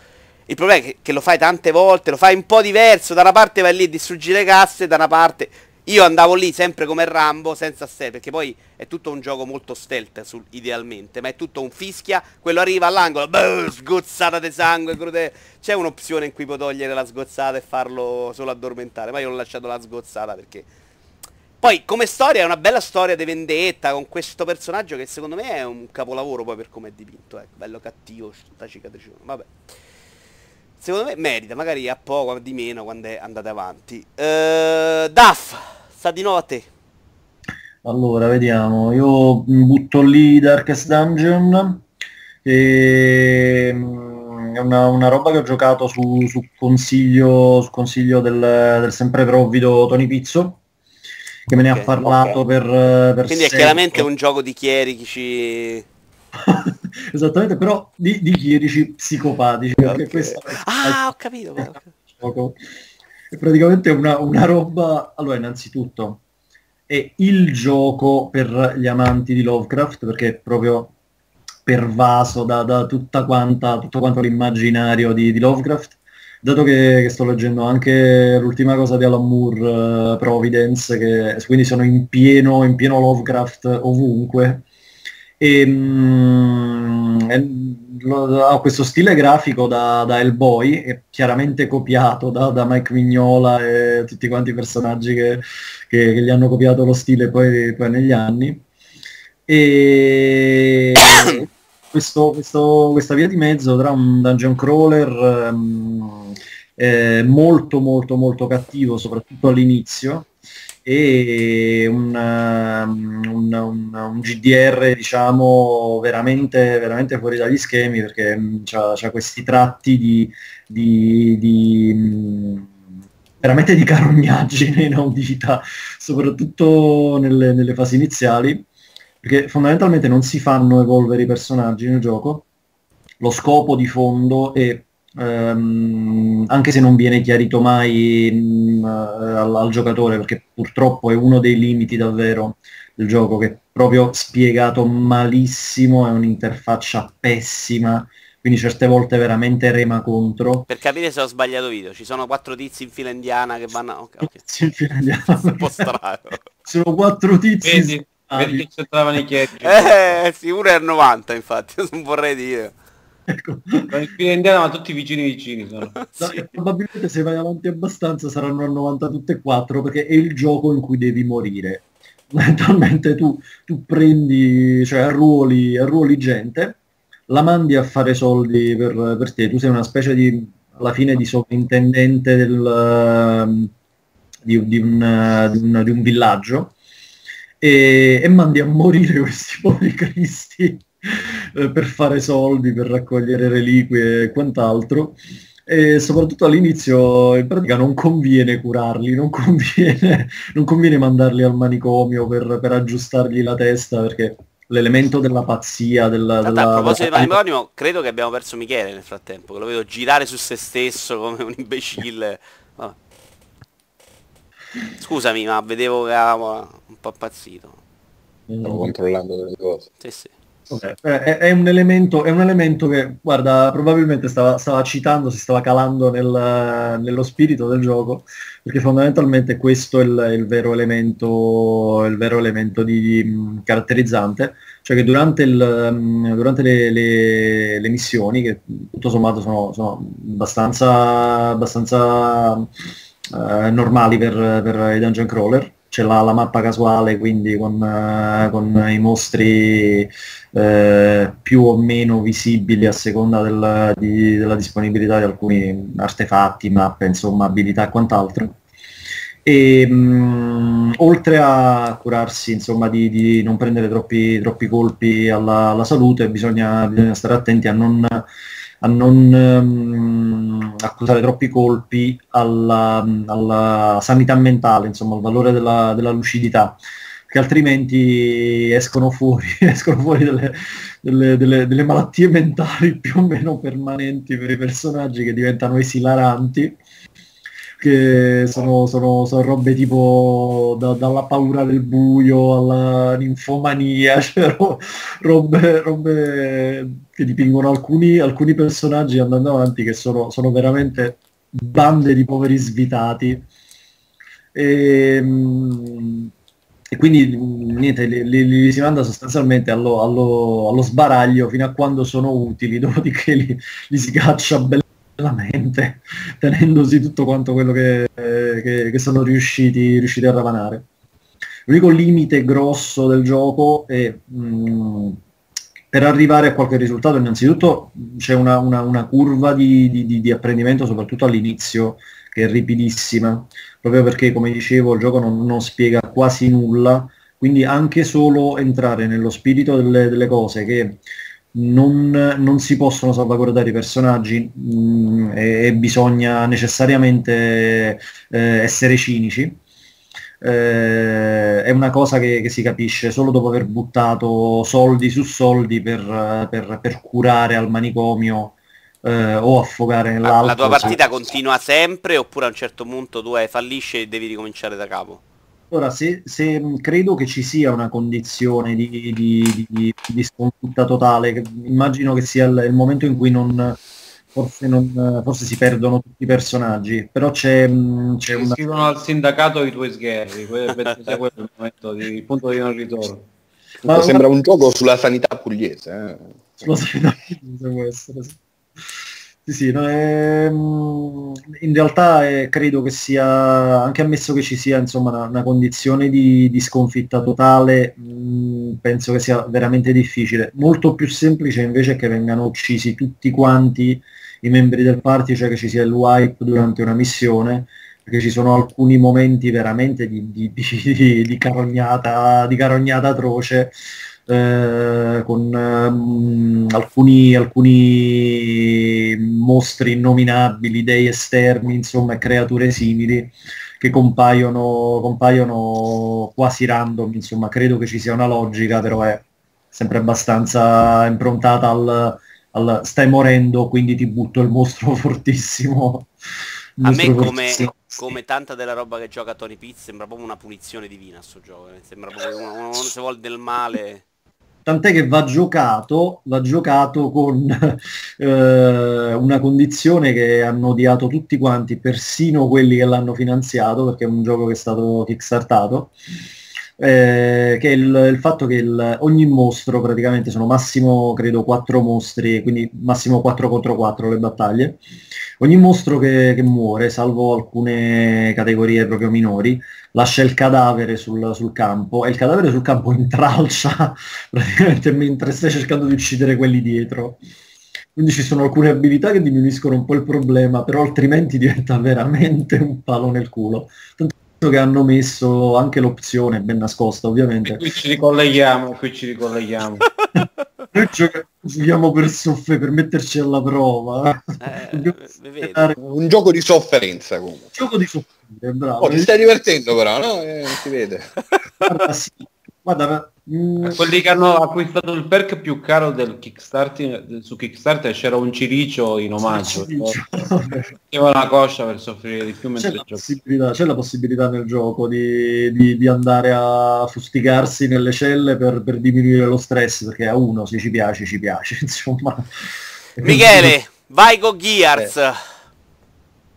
Il problema è che, che, lo fai tante volte, lo fai un po' diverso, da una parte vai lì a distruggere le casse, da una parte... Io andavo lì sempre come Rambo, senza stealth, perché poi è tutto un gioco molto stealth, sul, idealmente, ma è tutto un fischia, quello arriva all'angolo, boh, sgozzata di sangue, crude... C'è un'opzione in cui puoi togliere la sgozzata e farlo solo addormentare, ma io ho lasciato la sgozzata perché Poi come storia è una bella storia di vendetta con questo personaggio che secondo me è un capolavoro poi per come è dipinto, ecco, bello cattivo, tutta cicatricione, vabbè. Secondo me merita, magari a poco, di meno quando è andate avanti. Uh, Duff, sta di nuovo a te. Allora, vediamo, io butto lì Darkest Dungeon e mm, è una, una, roba che ho giocato su, su consiglio, su consiglio del, del sempre provvido Tony Pizzo che me ne okay, ha parlato okay. per, per quindi è chiaramente un gioco di chierici esattamente però di, di chierici psicopatici okay. Questo... ah ho capito è praticamente una, una roba allora innanzitutto è il gioco per gli amanti di Lovecraft perché è proprio pervaso da, da tutta quanta, tutto quanto l'immaginario di, di Lovecraft dato che, che, sto leggendo anche l'ultima cosa di Alan Moore, uh, Providence, che quindi sono in pieno, in pieno Lovecraft ovunque, e, mm, ha questo stile grafico da, da Hellboy, è chiaramente copiato da, da, Mike Mignola e tutti quanti i personaggi che, che, che gli hanno copiato lo stile poi, poi negli anni. E questo, questo, questa via di mezzo tra un dungeon crawler um, eh, molto molto molto cattivo, soprattutto all'inizio, e un, um, un, un, un, GDR diciamo veramente, veramente fuori dagli schemi perché um, ha questi tratti di, di, di um, veramente di carognaggine inaudita, soprattutto nelle, nelle fasi iniziali perché fondamentalmente non si fanno evolvere i personaggi nel gioco, lo scopo di fondo è, ehm, anche se non viene chiarito mai mh, mm, al, al, giocatore, perché purtroppo è uno dei limiti davvero del gioco, che è proprio spiegato malissimo, è un'interfaccia pessima, quindi certe volte veramente rema contro. Per capire se ho sbagliato video, ci sono quattro tizi in fila indiana che vanno... Okay, okay. Tizi in fila indiana. Un po' strano. sono quattro tizi... Vedi? Vedi che c'entravano i chiedi. Eh, è al 90 infatti, non vorrei dire. Ecco. In indiana ma tutti vicini vicini sono. sì. Probabilmente se vai avanti abbastanza saranno al 90 tutte e quattro perché è il gioco in cui devi morire. Mentalmente tu, tu prendi, cioè arruoli, arruoli gente, la mandi a fare soldi per, per te, tu sei una specie di, alla fine di sovrintendente del, di, di, un, di, un, di un villaggio e, e mandi a morire questi poveri cristi eh, per fare soldi, per raccogliere reliquie e quant'altro. E soprattutto all'inizio in pratica non conviene curarli, non conviene, non conviene mandarli al manicomio per, per, aggiustargli la testa perché l'elemento della pazzia, della... della a proposito del manicomio, credo che abbiamo perso Michele nel frattempo, che lo vedo girare su se stesso come un imbecille. Vabbè. Scusami, ma vedevo che eravamo un po' impazzito. Stavo controllando delle cose. Sì, sì. Okay. Eh, è, è, un elemento, è, un elemento, che, guarda, probabilmente stava, stava citando, si stava calando nel, nello spirito del gioco, perché fondamentalmente questo è il, il vero elemento, il vero elemento di, di, caratterizzante, cioè che durante, il, durante le, le, le, missioni, che tutto sommato sono, sono abbastanza, abbastanza eh, normali per, per, i dungeon crawler. C'è la, la mappa casuale, quindi con, uh, con i mostri eh, più o meno visibili a seconda del, di, della disponibilità di alcuni artefatti, mappe, insomma, abilità e quant'altro. E mh, mm, oltre a curarsi insomma, di, di non prendere troppi, troppi colpi alla, alla salute, bisogna, bisogna, stare attenti a non a non um, accusare troppi colpi alla, alla, sanità mentale, insomma, al valore della, della lucidità, che altrimenti escono fuori, escono fuori delle, delle, delle, delle, malattie mentali più o meno permanenti per i personaggi che diventano esilaranti che sono, sono, sono robe tipo da, dalla paura del buio alla ninfomania, cioè robe, robe che dipingono alcuni, alcuni, personaggi andando avanti che sono, sono veramente bande di poveri svitati. E, ehm, e quindi niente, li, li, li, si manda sostanzialmente allo, allo, allo, sbaraglio fino a quando sono utili, dopodiché li, li si caccia bellamente la mente, tenendosi tutto quanto quello che, che, che sono riusciti, riusciti, a ravanare. L'unico limite grosso del gioco è mh, per arrivare a qualche risultato innanzitutto c'è una, una, una curva di, di, di, apprendimento soprattutto all'inizio che è ripidissima, proprio perché come dicevo il gioco non, non spiega quasi nulla, quindi anche solo entrare nello spirito delle, delle cose che non, non, si possono salvaguardare i personaggi mh, mm, e, e, bisogna necessariamente eh, essere cinici. Eh, è una cosa che, che, si capisce solo dopo aver buttato soldi su soldi per, per, per curare al manicomio eh, o affogare nell'altro. La tua partita continua sempre oppure a un certo punto tu hai fallisce e devi ricominciare da capo? Ora, se, se, credo che ci sia una condizione di, di, di, di sconfitta totale, immagino che sia il, il momento in cui non forse, non, forse, si perdono tutti i personaggi, però c'è, c'è una... Scrivono al sindacato i tuoi sgherri, quello è il momento di il punto di non ritorno. Ma sembra un gioco sulla sanità pugliese. Eh. Sulla sanità pugliese può essere, sì. Sì, sì, no, è, mm, in realtà è, credo che sia, anche ammesso che ci sia insomma, una, una condizione di, di, sconfitta totale, mh, mm, penso che sia veramente difficile. Molto più semplice invece che vengano uccisi tutti quanti i membri del party, cioè che ci sia il wipe durante una missione, perché ci sono alcuni momenti veramente di, di, di, di carognata, di carognata atroce eh, con um, alcuni, alcuni mostri innominabili, dei esterni, insomma, creature simili che compaiono, compaiono quasi random, insomma, credo che ci sia una logica, però è sempre abbastanza improntata al, al stai morendo, quindi ti butto il mostro fortissimo. Il mostro A me come, come tanta della roba che gioca Tony Pizz sembra proprio una punizione divina sto gioco, eh. sembra proprio uno, uno se vuole del male tant'è che va giocato, va giocato con eh, una condizione che hanno odiato tutti quanti, persino quelli che l'hanno finanziato, perché è un gioco che è stato kickstartato, eh, che è il, il fatto che il, ogni mostro praticamente sono massimo, credo, 4 mostri, quindi massimo 4 contro 4 le battaglie, ogni mostro che, che muore, salvo alcune categorie proprio minori, lascia il cadavere sul, sul, campo e il cadavere sul campo intralcia praticamente mentre stai cercando di uccidere quelli dietro. Quindi ci sono alcune abilità che diminuiscono un po' il problema, però altrimenti diventa veramente un palo nel culo. Tanto che hanno messo anche l'opzione ben nascosta, ovviamente. E qui ci ricolleghiamo, qui ci ricolleghiamo. Noi giochiamo per soffre, per metterci alla prova. Eh, un gioco di sofferenza comunque. Un gioco di sofferenza bravo. Oh, ti stai divertendo però, no? Eh, si vede. Guarda, sì. Guarda, mm, quelli che hanno acquistato il perk più caro del Kickstarter su Kickstarter c'era un cilicio in omaggio aveva una coscia per soffrire di più c'è la, possibilità, c'è la possibilità nel gioco di, di, di, andare a fustigarsi nelle celle per, per, diminuire lo stress perché a uno se ci piace ci piace insomma. Michele vai con Gears. Eh.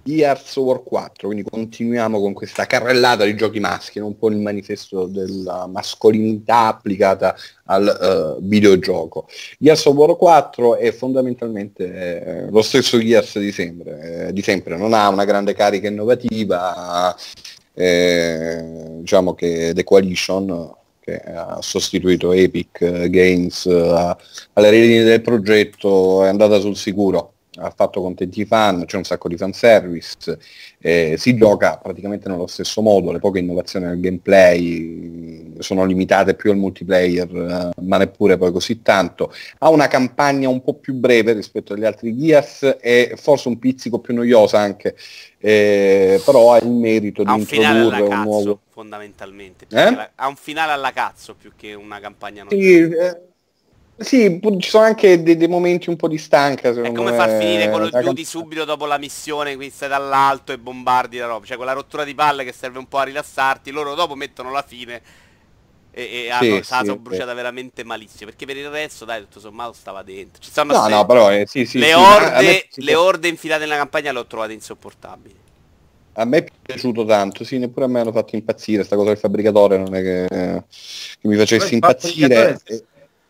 Gears War 4, quindi continuiamo con questa carrellata di giochi maschi, un po' il manifesto della mascolinità applicata al uh, videogioco. Gears War 4 è fondamentalmente eh, lo stesso Gears di sempre, eh, di sempre, non ha una grande carica innovativa, eh, diciamo che The Coalition che ha sostituito Epic Games uh, alle redini del progetto è andata sul sicuro ha fatto contenti i fan, c'è un sacco di fanservice, eh, si gioca praticamente nello stesso modo, le poche innovazioni nel gameplay sono limitate più al multiplayer, eh, ma neppure poi così tanto. Ha una campagna un po' più breve rispetto agli altri Gears e forse un pizzico più noiosa anche, eh, però ha il merito ha di introdurre un nuovo... fondamentalmente, eh? ha un finale alla cazzo più che una campagna noiosa. Sì, sì, ci sono anche dei, dei, momenti un po' di stanca. È come me. far finire con lo Duty subito dopo la missione, quindi stai dall'alto e bombardi la roba. Cioè quella rottura di palle che serve un po' a rilassarti, loro dopo mettono la fine e, e hanno, sì, sì, bruciata sì. veramente malissimo. Perché per il resto, dai, tutto sommato stava dentro. Ci stanno no, no, però eh, sì, sì, le, orde, le orde infilate nella campagna le ho trovate insopportabili. A me è piaciuto tanto, sì, neppure a me hanno fatto impazzire, sta cosa del fabbricatore non è che, che mi facesse impazzire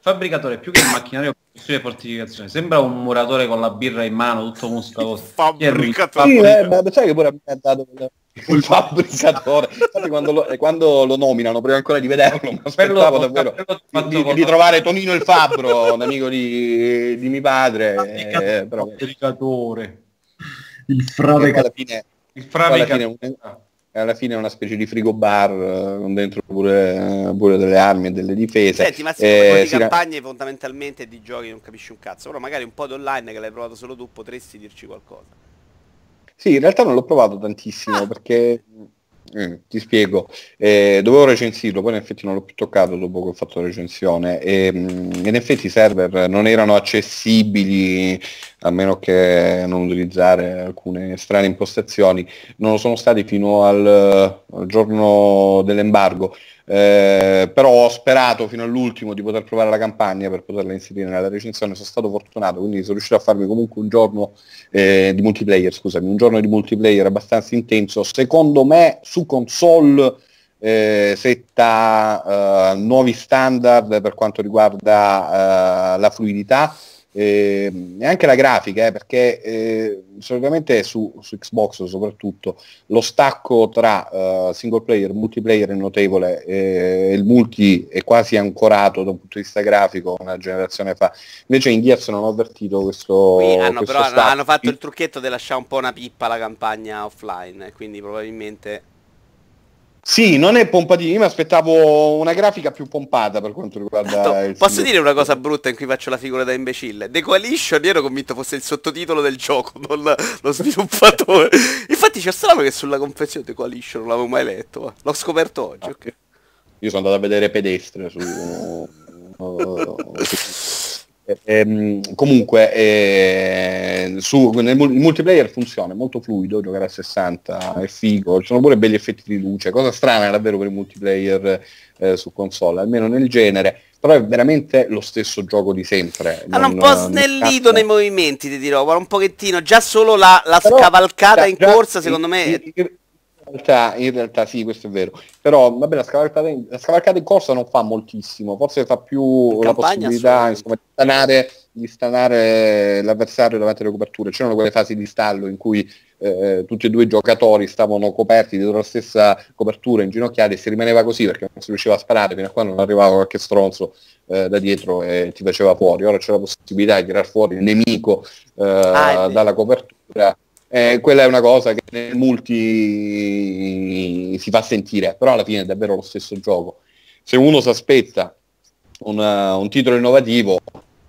fabbricatore più che un macchinario per fortificazione sembra un muratore con la birra in mano tutto muscoloso fabbricatore sì, eh, ma sai che pure a me ha dato il fabbricatore. Infatti quando lo, quando lo, nominano, prima ancora di vederlo, mi aspettavo davvero di, di, di, trovare Tonino il Fabbro, un amico di, di mio padre. Eh, però... Fabbricatore. Il frave alla fine, il frave alla fine, alla fine è una specie di frigo bar eh, con dentro pure, pure, delle armi e delle difese. Senti, ma se eh, di campagne ra- fondamentalmente di giochi non capisci un cazzo, però magari un po' di online che l'hai provato solo tu potresti dirci qualcosa. Sì, in realtà non l'ho provato tantissimo ah. perché eh, ti spiego, eh, dovevo recensirlo, poi in effetti non l'ho più toccato dopo che ho fatto la recensione. E mm, in effetti i server non erano accessibili a meno che non utilizzare alcune strane impostazioni, non lo sono stati fino al, al giorno dell'embargo. Eh, però ho sperato fino all'ultimo di poter provare la campagna per poterla inserire nella recensione, sono stato fortunato, quindi sono riuscito a farmi comunque un giorno eh, di multiplayer, scusami, un giorno di multiplayer abbastanza intenso, secondo me su console eh, setta eh, nuovi standard per quanto riguarda eh, la fluidità, e anche la grafica, eh, perché eh, solitamente su, su, Xbox soprattutto lo stacco tra uh, single player e multiplayer è notevole, eh, il multi è quasi ancorato da un punto di vista grafico una generazione fa. Invece in Gears non ho avvertito questo. Qui hanno, questo però hanno fatto il trucchetto di lasciare un po' una pippa la campagna offline, quindi probabilmente sì, non è pompatini, io mi aspettavo una grafica più pompata per quanto riguarda no, Posso dire una cosa brutta in cui faccio la figura da imbecille? The Coalition io ero convinto fosse il sottotitolo del gioco, non la, lo sviluppatore. Infatti c'è strano che sulla confezione The Coalition non l'avevo mai letto, l'ho scoperto oggi. Okay. Io sono andato a vedere pedestre su... Ehm, comunque eh, su, nel, il multiplayer funziona, è molto fluido, giocare a 60 è figo, ci sono pure belli effetti di luce, cosa strana davvero per il multiplayer eh, su console, almeno nel genere, però è veramente lo stesso gioco di sempre. Hanno un po' snellito nei movimenti, ti dirò, un pochettino, già solo la, la scavalcata già, in corsa secondo me... Il, il, realtà, in realtà sì, questo è vero. Però vabbè, la scavalcata in, la scavalcata in corsa non fa moltissimo, forse fa più la possibilità insomma, di, stanare, di stanare l'avversario davanti alle coperture. C'erano quelle fasi di stallo in cui eh, tutti e due i giocatori stavano coperti dietro la stessa copertura, inginocchiati e si rimaneva così perché non si riusciva a sparare fino a quando non arrivava qualche stronzo eh, da dietro e ti faceva fuori. Ora c'è la possibilità di tirare fuori il nemico eh, ah, dalla copertura eh, quella è una cosa che nel multi si fa sentire, però alla fine è davvero lo stesso gioco. Se uno si aspetta un, uh, un titolo innovativo,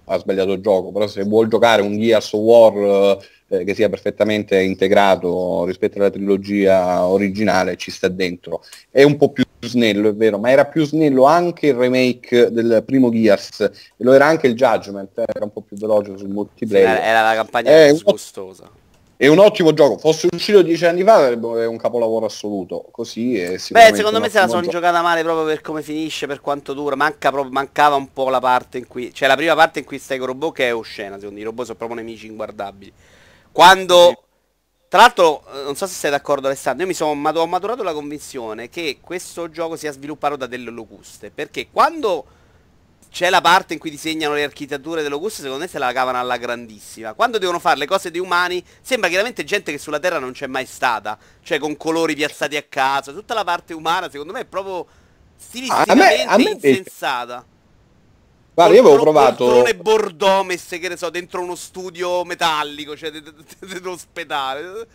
ha sbagliato il gioco, però se vuol giocare un Gears of War eh, che sia perfettamente integrato rispetto alla trilogia originale, ci sta dentro. È un po' più snello, è vero, ma era più snello anche il remake del primo Gears, e lo era anche il Judgment, era un po' più veloce sul multiplayer. Era, era la campagna è più gustosa è un ottimo gioco. Fosse uscito dieci anni fa sarebbe un capolavoro assoluto. Così è Beh, secondo me se la sono gioco. giocata male proprio per come finisce, per quanto dura. Manca proprio, mancava un po' la parte in cui. Cioè la prima parte in cui stai con robot che è oscena, secondo me. I robot sono proprio nemici inguardabili. Quando. Tra l'altro, eh, non so se sei d'accordo Alessandro, io mi sono ho maturato la convinzione che questo gioco sia sviluppato da delle locuste. Perché quando c'è la parte in cui disegnano le architetture dell'Augusto, secondo me se la cavano alla grandissima. Quando devono fare le cose dei umani, sembra chiaramente gente che sulla Terra non c'è mai stata. Cioè con colori piazzati a caso. Tutta la parte umana, secondo me, è proprio stilisticamente a me, a me insensata. Guarda, io avevo provato... Un bordeaux messe, che ne so, dentro uno studio metallico, cioè dentro ospedale.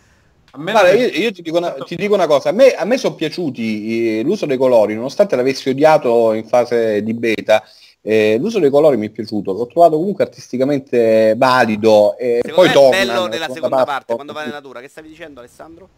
Guarda, io, io ti, dico una, ti, dico una, cosa, a me, a me sono piaciuti eh, l'uso dei colori, nonostante l'avessi odiato in fase di beta, eh, l'uso dei colori mi è piaciuto, l'ho trovato comunque artisticamente valido. E Secondo poi torna bello nella seconda parte, parte, quando va nella natura. Che stavi dicendo Alessandro?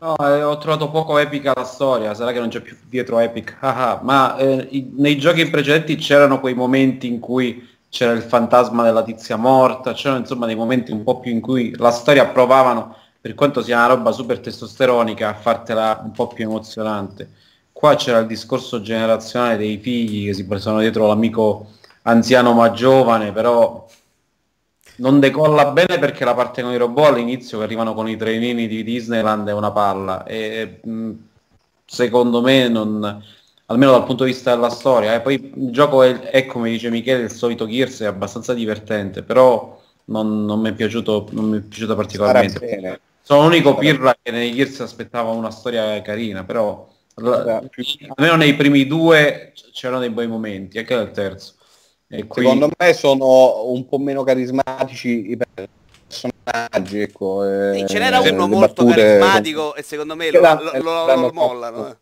No, eh, ho trovato poco epica la storia, sarà che non c'è più dietro epic, ah, ah. ma eh, i, nei giochi precedenti c'erano quei momenti in cui c'era il fantasma della tizia morta, c'erano insomma dei momenti un po' più in cui la storia provavano, per quanto sia una roba super testosteronica, a fartela un po' più emozionante. Qua c'era il discorso generazionale dei figli che si prestano dietro l'amico anziano ma giovane, però non decolla bene perché la parte con i robot all'inizio che arrivano con i trenini di Disneyland è una palla e secondo me non, almeno dal punto di vista della storia e eh. poi il gioco è, è, come dice Michele il solito Gears è abbastanza divertente però non, non mi è piaciuto non mi è piaciuta particolarmente Sono l'unico pirla che nei Gears aspettava una storia carina, però la, almeno nei primi due c'erano dei bei momenti, anche nel terzo. E qui... Secondo me sono un po' meno carismatici i personaggi, ecco. Sì, ce n'era uno molto carismatico e secondo me lo, lo, lo, lo mollano. Eh.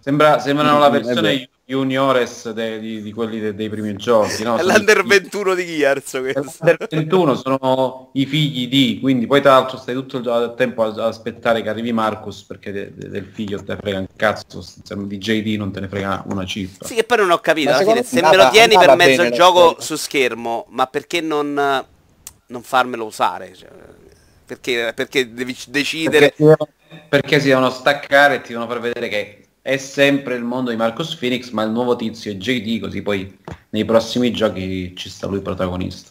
Sembra, sembrano la versione juniores de, di, di, quelli de, dei primi giochi. No? È l'under 21 di Gears. L'under 21 sono i figli di, quindi poi tra l'altro stai tutto il tempo ad aspettare che arrivi Marcus perché de, del figlio te ne frega un cazzo, di JD non te ne frega una cifra. Sì, che poi non ho capito, fine, se me lo tieni per mezzo il gioco su schermo, ma perché non, non farmelo usare? Cioè, perché, perché devi decidere... Perché, perché si devono staccare e ti devono far vedere che è sempre il mondo di Marcos Phoenix, ma il nuovo tizio è JD, così poi nei prossimi giochi ci sta lui protagonista.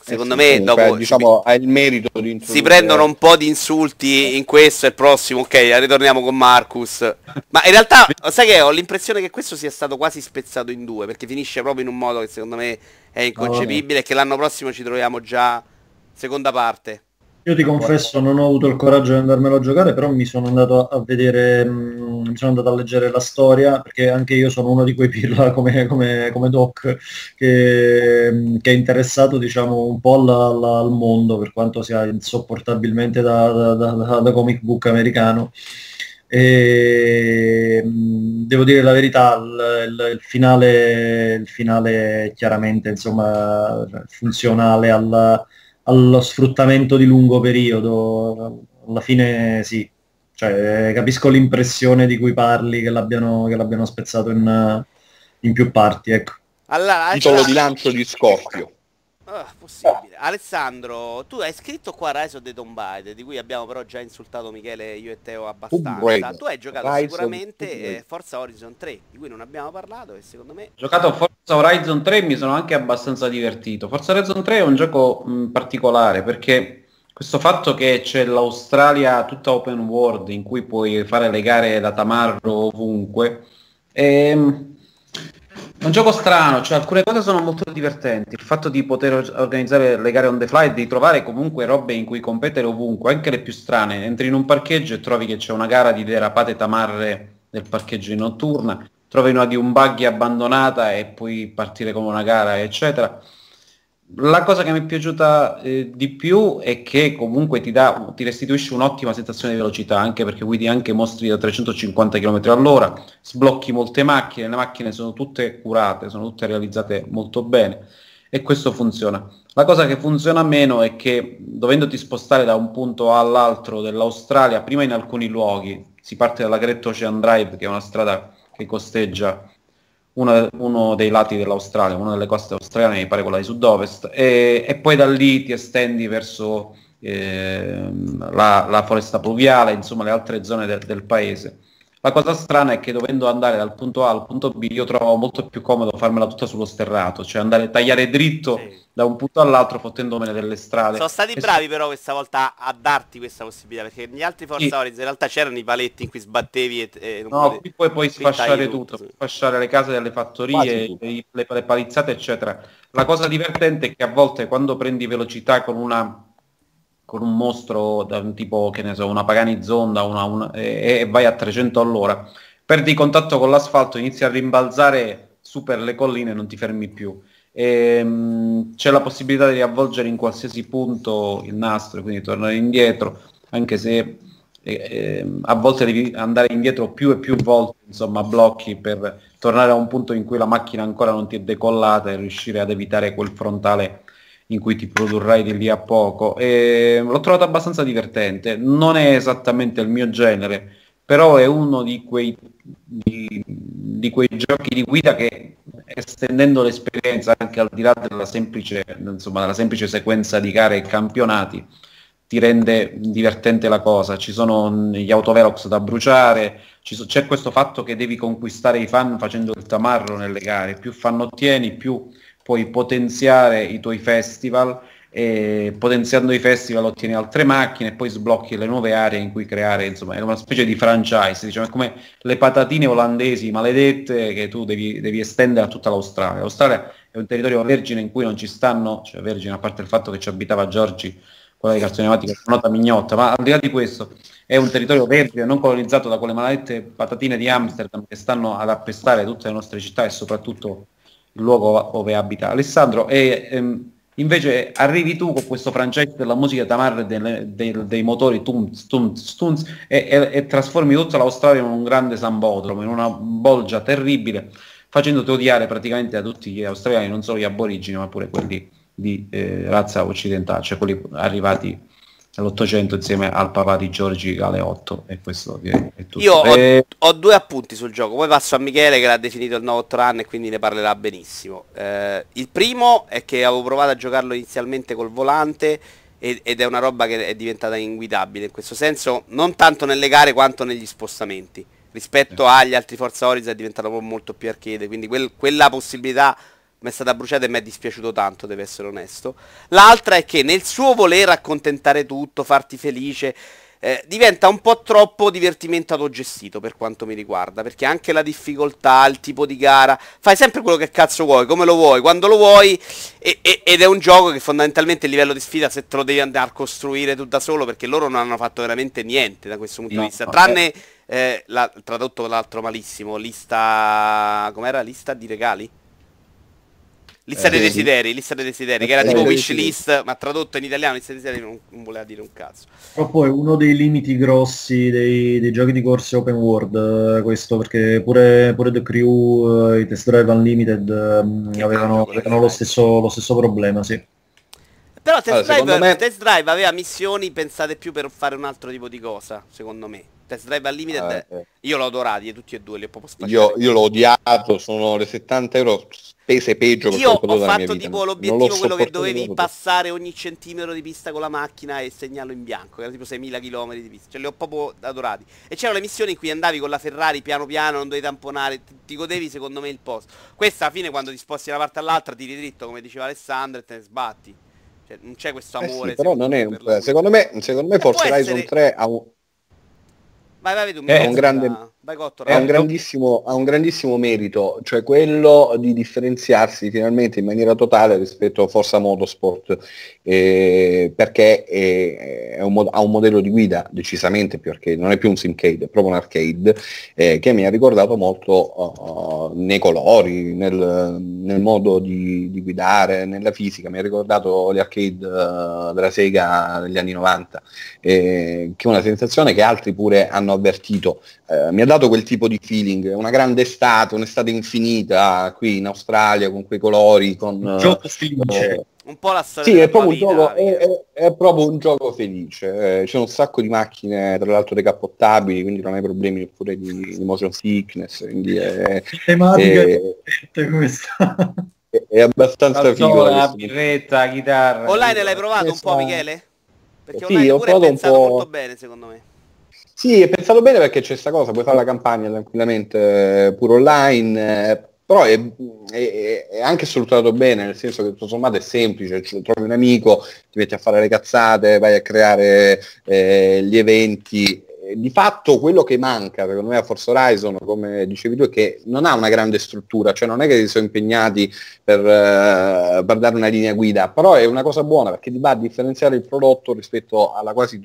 Secondo eh sì, me dopo diciamo, ha il merito di si prendono un po' di insulti in questo e il prossimo, ok, ritorniamo con Marcus. Ma in realtà, sai che ho l'impressione che questo sia stato quasi spezzato in due, perché finisce proprio in un modo che secondo me è inconcepibile e che l'anno prossimo ci troviamo già seconda parte. Io ti confesso, non ho avuto il coraggio di andarmelo a giocare, però mi sono andato a vedere, mh, mm, mi sono andato a leggere la storia, perché anche io sono uno di quei pirla come, come, come Doc, che, mm, che, è interessato diciamo, un po' alla, alla, al mondo, per quanto sia insopportabilmente da, da, da, da comic book americano. E, mm, devo dire la verità, il, il, il, finale, il finale chiaramente insomma, funzionale alla allo sfruttamento di lungo periodo. Alla fine sì, cioè, capisco l'impressione di cui parli, che l'abbiano, che l'abbiano spezzato in, in più parti. Ecco. Allora, Titolo di lancio di Scorpio. Oh, possibile. Alessandro, tu hai scritto qua Rise of the Tomb Raider, di cui abbiamo però già insultato Michele, io e Teo abbastanza. Tu hai giocato Rise sicuramente Forza Horizon 3, di cui non abbiamo parlato e secondo me... Ho giocato Forza Horizon 3 e mi sono anche abbastanza divertito. Forza Horizon 3 è un gioco mh, particolare perché questo fatto che c'è l'Australia tutta open world in cui puoi fare le gare da tamarro ovunque... È, ehm, è un gioco strano, cioè alcune cose sono molto divertenti. Il fatto di poter organizzare le gare on the fly e di trovare comunque robe in cui competere ovunque, anche le più strane. Entri in un parcheggio e trovi che c'è una gara di derapate tamarre del parcheggio in notturna, trovi una di un buggy abbandonata e puoi partire come una gara, eccetera. La cosa che mi è piaciuta eh, di più è che comunque ti, dà, ti restituisce un'ottima sensazione di velocità, anche perché guidi anche mostri da 350 km all'ora, sblocchi molte macchine, le macchine sono tutte curate, sono tutte realizzate molto bene e questo funziona. La cosa che funziona meno è che dovendoti spostare da un punto all'altro dell'Australia, prima in alcuni luoghi, si parte dalla Great Ocean Drive, che è una strada che costeggia uno, uno, dei lati dell'Australia, una delle coste australiane, mi pare quella di sud-ovest, e, e poi da lì ti estendi verso eh, la, la, foresta pluviale, insomma le altre zone de, del paese. La cosa strana è che dovendo andare dal punto A al punto B io trovo molto più comodo farmela tutta sullo sterrato, cioè andare a tagliare dritto sì. da un punto all'altro fottendomene delle strade. Sono stati e bravi però questa volta a darti questa possibilità, perché negli altri Forza sì. Horizon in realtà c'erano i paletti in cui sbattevi e, e non No, qui poi puoi sfasciare tutto, tutto sì. sfasciare le case delle fattorie, le, le, le palizzate eccetera. La cosa divertente è che a volte quando prendi velocità con una con un mostro da un tipo, che ne so, una Pagani Zonda una, una, e, e, vai a 300 all'ora, perdi contatto con l'asfalto, inizi a rimbalzare su per le colline e non ti fermi più. E, ehm, mh, c'è la possibilità di avvolgere in qualsiasi punto il nastro, quindi tornare indietro, anche se eh, eh, a volte devi andare indietro più e più volte, insomma, blocchi per tornare a un punto in cui la macchina ancora non ti è decollata e riuscire ad evitare quel frontale in cui ti produrrai di lì a poco. E l'ho trovato abbastanza divertente. Non è esattamente il mio genere, però è uno di quei, di, di quei giochi di guida che estendendo l'esperienza anche al di là della semplice, insomma, della semplice sequenza di gare e campionati, ti rende divertente la cosa. Ci sono gli autovelox da bruciare, so, c'è questo fatto che devi conquistare i fan facendo il tamarro nelle gare. Più fan ottieni, più puoi potenziare i tuoi festival e potenziando i festival ottieni altre macchine e poi sblocchi le nuove aree in cui creare, insomma è una specie di franchise, diciamo, è come le patatine olandesi maledette che tu devi, devi estendere a tutta l'Australia. L'Australia è un territorio vergine in cui non ci stanno, cioè vergine a parte il fatto che ci abitava Giorgi quella dei cartoni animati che è una nota mignotta, ma al di là di questo è un territorio verde non colonizzato da quelle maledette patatine di Amsterdam che stanno ad appestare tutte le nostre città e soprattutto luogo dove abita. Alessandro e ehm, invece arrivi tu con questo franchise della musica tamarra dei, dei, dei motori tunz, tunz, tunz e, e, e, trasformi tutta l'Australia in un grande sambodromo, in una bolgia terribile, facendoti odiare praticamente da tutti gli australiani, non solo gli aborigini, ma pure quelli di eh, razza occidentale, cioè quelli arrivati nell'Ottocento insieme al papà di Giorgi Galeotto e questo è, tutto. Io ho, e... ho, due appunti sul gioco, poi passo a Michele che l'ha definito il nuovo run e quindi ne parlerà benissimo. Eh, il primo è che avevo provato a giocarlo inizialmente col volante ed, ed è una roba che è diventata inguidabile in questo senso, non tanto nelle gare quanto negli spostamenti. Rispetto eh. agli altri Forza Horizon è diventato molto più arcade, quindi quel, quella possibilità mi è stata bruciata e mi è dispiaciuto tanto, deve essere onesto. L'altra è che nel suo voler accontentare tutto, farti felice, eh, diventa un po' troppo divertimento autogestito per quanto mi riguarda, perché anche la difficoltà, il tipo di gara, fai sempre quello che cazzo vuoi, come lo vuoi, quando lo vuoi, e, e, ed è un gioco che fondamentalmente il livello di sfida se te lo devi andare a costruire tu da solo, perché loro non hanno fatto veramente niente da questo punto no, di vista, tranne, eh, la, tradotto l'altro malissimo, lista, com'era, lista di regali? Lista eh, dei desideri, lista dei desideri, che era tipo wish list, ma tradotto in italiano lista dei desideri non, non voleva dire un cazzo. Però poi uno dei limiti grossi dei, dei giochi di corse open world, eh, questo, perché pure, pure The Crew, eh, i Test Drive Unlimited eh, avevano, avevano lo, stesso, lo stesso problema, sì. Però Test, allora, Drive, me... Test Drive aveva missioni pensate più per fare un altro tipo di cosa, secondo me. Test Drive Unlimited, ah, okay. io l'ho adorati, tutti e due li ho proprio spacciati. Io, io l'ho odiato, sono le 70 euro spese peggio Io ho fatto tipo l'obiettivo quello che dovevi passare ogni centimetro di pista con la macchina e segnarlo in bianco, era tipo 6000 km di pista, cioè li ho proprio adorati. E c'erano le missioni in cui andavi con la Ferrari piano piano, non dovevi tamponare, ti, ti godevi secondo me il posto. Questa alla fine quando ti sposti da una parte all'altra tiri dritto, come diceva Alessandro, e te ne sbatti. Cioè, non c'è questo amore. Eh sì, però non è un... Secondo me, secondo me Forza Horizon essere... 3 ha un... Vai, vai, tu, è un grande... Ha un, grandissimo, ha un, grandissimo, merito, cioè quello di differenziarsi finalmente in maniera totale rispetto a Forza Motorsport, eh, perché è, è un, ha un modello di guida decisamente più arcade, non è più un simcade, è proprio un arcade, eh, che mi ha ricordato molto uh, nei colori, nel, nel modo di, di, guidare, nella fisica, mi ha ricordato le arcade uh, della Sega degli anni 90, eh, che è una sensazione che altri pure hanno avvertito. Eh, mi ha dato quel tipo di feeling, una grande estate, un'estate infinita qui in Australia con quei colori, con... Gioco felice. Un po' la storia Sì, è proprio, vita, gioco, è, è, è proprio, un gioco, felice. Eh, c'è un sacco di macchine, tra l'altro decappottabili, quindi non hai problemi pure di, di motion sickness. Quindi è, tematica è, questa. È, è abbastanza figo. La birretta, chitarra. Online l'hai provato un po', Michele? Perché sì, online pure è pensato molto bene, secondo me. Sì, è pensato bene perché c'è questa cosa, puoi fare la campagna tranquillamente eh, pure online, eh, però è, è, è, anche sfruttato bene, nel senso che tutto sommato è semplice, cioè, trovi un amico, ti metti a fare le cazzate, vai a creare eh, gli eventi di fatto quello che manca secondo me a Forza Horizon, come dicevi tu, è che non ha una grande struttura, cioè non è che si sono impegnati per, uh, per dare una linea guida, però è una cosa buona perché ti va a differenziare il prodotto rispetto alla quasi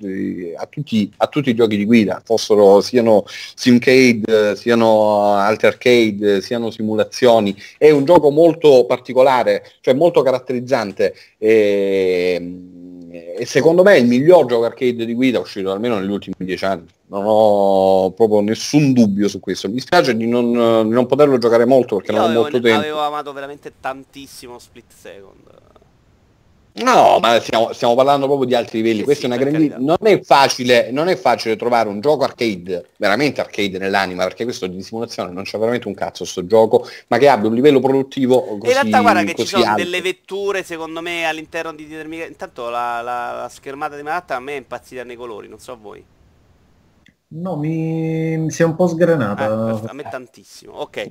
a tutti, a tutti i giochi di guida, fossero siano simcade, siano altri arcade, siano simulazioni. È un gioco molto particolare, cioè molto caratterizzante. E, e secondo me è il miglior gioco arcade di guida uscito almeno negli ultimi dieci anni. Non ho proprio nessun dubbio su questo. Mi spiace di non, di non poterlo giocare molto perché Io non ho molto tempo. Avevo amato veramente tantissimo Split Second. No, ma stiamo, stiamo, parlando proprio di altri livelli. Sì, sì, è grandi... non, è facile, non è facile trovare un gioco arcade, veramente arcade nell'anima, perché questo di simulazione non c'è veramente un cazzo sto gioco, ma che abbia un livello produttivo così In realtà guarda che ci sono alto. delle vetture, secondo me, all'interno di determinati... Intanto la, la, la schermata di Manatta a me è impazzita nei colori, non so a voi. No, mi, mi si è un po' sgranata. Eh, a me tantissimo, ok.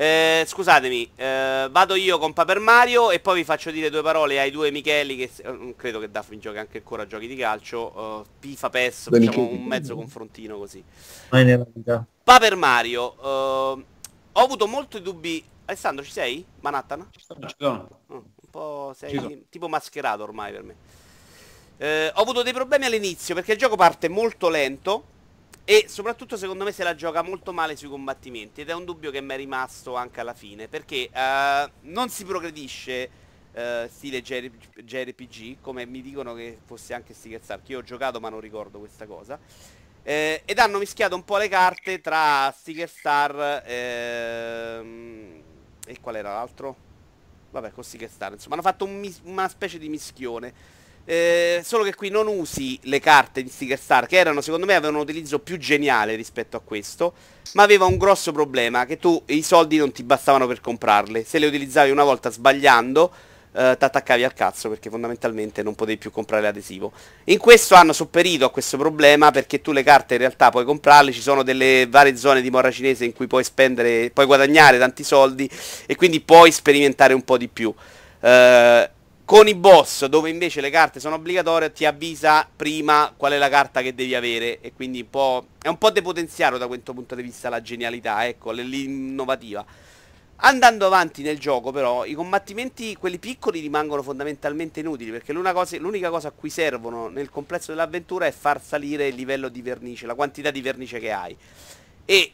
Eh, scusatemi, eh, vado io con Paper Mario e poi vi faccio dire due parole ai due Micheli che eh, credo che Daffy giochi anche ancora a giochi di calcio. Uh, Pifa PES, facciamo un mezzo confrontino così. Paper Mario, uh, ho avuto molti dubbi. Alessandro, ci sei? Manhattan? Ci sono. Oh, un po' sei tipo mascherato ormai per me. Eh, ho avuto dei problemi all'inizio perché il gioco parte molto lento e soprattutto secondo me se la gioca molto male sui combattimenti ed è un dubbio che mi è rimasto anche alla fine perché eh, non si progredisce eh, stile JRPG come mi dicono che fosse anche Sticker Star che io ho giocato ma non ricordo questa cosa eh, ed hanno mischiato un po' le carte tra Sticker Star ehm, e qual era l'altro? Vabbè, con Sticker Star insomma hanno fatto un una specie di mischione eh, solo che qui non usi le carte di Sticker Star che erano secondo me avevano un utilizzo più geniale rispetto a questo ma aveva un grosso problema che tu i soldi non ti bastavano per comprarle. Se le utilizzavi una volta sbagliando eh, ti attaccavi al cazzo perché fondamentalmente non potevi più comprare l'adesivo. In questo hanno sopperito a questo problema perché tu le carte in realtà puoi comprarle ci sono delle varie zone di morra cinese in cui puoi spendere puoi guadagnare tanti soldi e quindi puoi sperimentare un po' di più. Eh, con i boss, dove invece le carte sono obbligatorie, ti avvisa prima qual è la carta che devi avere. E quindi un po', è un po' depotenziato da questo punto di vista la genialità, ecco, l'innovativa. Andando avanti nel gioco però, i combattimenti, quelli piccoli, rimangono fondamentalmente inutili, perché l'unica cosa, a cui servono nel complesso dell'avventura è far salire il livello di vernice, la quantità di vernice che hai. E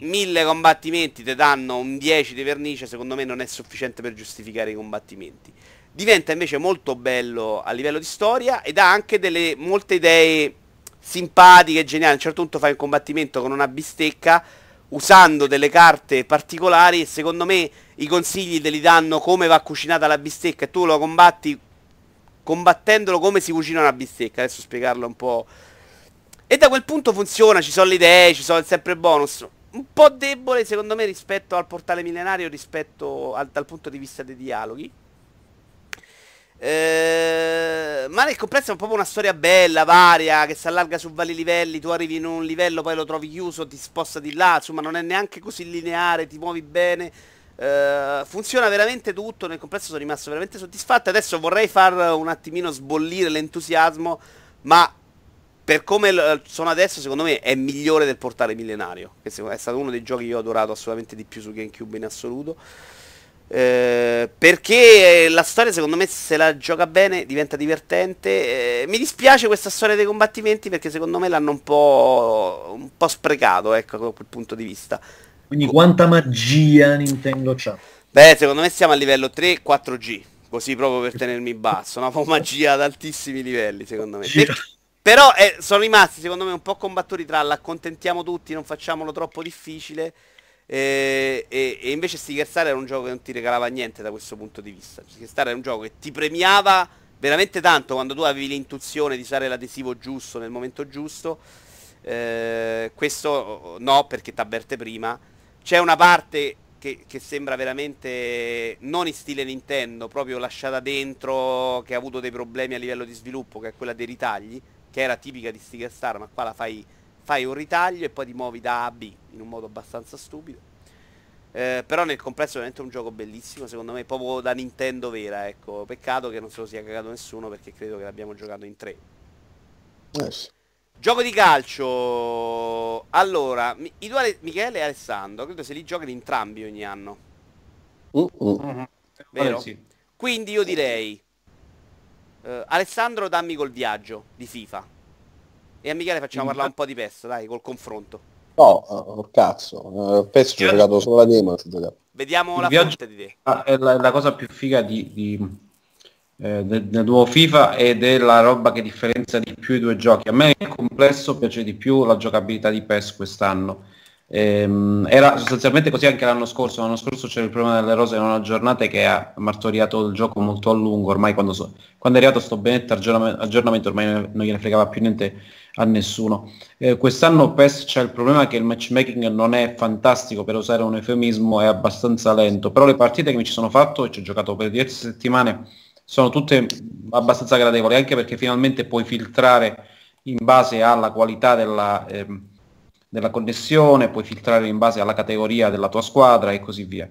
mille combattimenti ti danno un 10 di vernice, secondo me non è sufficiente per giustificare i combattimenti diventa invece molto bello a livello di storia ed ha anche delle molte idee simpatiche, geniali. A un certo punto fai un combattimento con una bistecca usando delle carte particolari e secondo me i consigli te li danno come va cucinata la bistecca e tu lo combatti combattendolo come si cucina una bistecca. Adesso spiegarlo un po'. E da quel punto funziona, ci sono le idee, ci sono sempre bonus. Un po' debole secondo me rispetto al portale millenario, rispetto al, dal punto di vista dei dialoghi. Eh, ma nel complesso è proprio una storia bella, varia, che si allarga su vari livelli, tu arrivi in un livello, poi lo trovi chiuso, ti sposta di là, insomma non è neanche così lineare, ti muovi bene. Eh, funziona veramente tutto, nel complesso sono rimasto veramente soddisfatto. Adesso vorrei far un attimino sbollire l'entusiasmo, ma per come sono adesso secondo me è migliore del portale millenario, che è stato uno dei giochi che ho adorato assolutamente di più su GameCube in assoluto. Eh, perché la storia secondo me se la gioca bene diventa divertente. Eh, mi dispiace questa storia dei combattimenti perché secondo me l'hanno un po', un po sprecato ecco da quel punto di vista. Quindi quanta magia Nintendo c'ha? Beh secondo me siamo a livello 3 4G così proprio per tenermi basso una magia ad altissimi livelli secondo me. Per, però eh, sono rimasti secondo me un po' combattuti tra l'accontentiamo tutti non facciamolo troppo difficile e, e, e, invece Sticker Star era un gioco che non ti regalava niente da questo punto di vista. Sticker Star era un gioco che ti premiava veramente tanto quando tu avevi l'intuizione di usare l'adesivo giusto nel momento giusto. Eh, questo no, perché ti avverte prima. C'è una parte che, che, sembra veramente non in stile Nintendo, proprio lasciata dentro, che ha avuto dei problemi a livello di sviluppo, che è quella dei ritagli, che era tipica di Sticker Star, ma qua la fai fai un ritaglio e poi ti muovi da A a B in un modo abbastanza stupido. Eh, però nel complesso è veramente un gioco bellissimo, secondo me proprio da Nintendo vera, ecco. Peccato che non se lo sia cagato nessuno perché credo che l'abbiamo giocato in tre. Yes. Gioco di calcio. Allora, i due Michele e Alessandro, credo se li giocano entrambi ogni anno. Uh-uh. Vero? Sì. Quindi io direi eh, Alessandro dammi col viaggio di FIFA. E a Michele facciamo parlare un po' di PES, dai, col confronto. No, oh, cazzo, uh, PES ci ho giocato solo la demo. Vediamo il la viaggio... fonte di te. Ah, è la, la, cosa più figa di, di eh, del, del, nuovo FIFA ed è la roba che differenzia di più i due giochi. A me nel complesso piace di più la giocabilità di PES quest'anno. Ehm, era sostanzialmente così anche l'anno scorso. L'anno scorso c'era il problema delle rose in una giornata che ha martoriato il gioco molto a lungo. Ormai quando, so, quando è arrivato sto benedetto aggiornamento, aggiornamento ormai non gliene fregava più niente a nessuno. Eh, quest'anno PES c'è il problema che il matchmaking non è fantastico, per usare un eufemismo, è abbastanza lento, però le partite che mi ci sono fatto, e ci ho giocato per diverse settimane, sono tutte abbastanza gradevoli, anche perché finalmente puoi filtrare in base alla qualità della, eh, della connessione, puoi filtrare in base alla categoria della tua squadra e così via.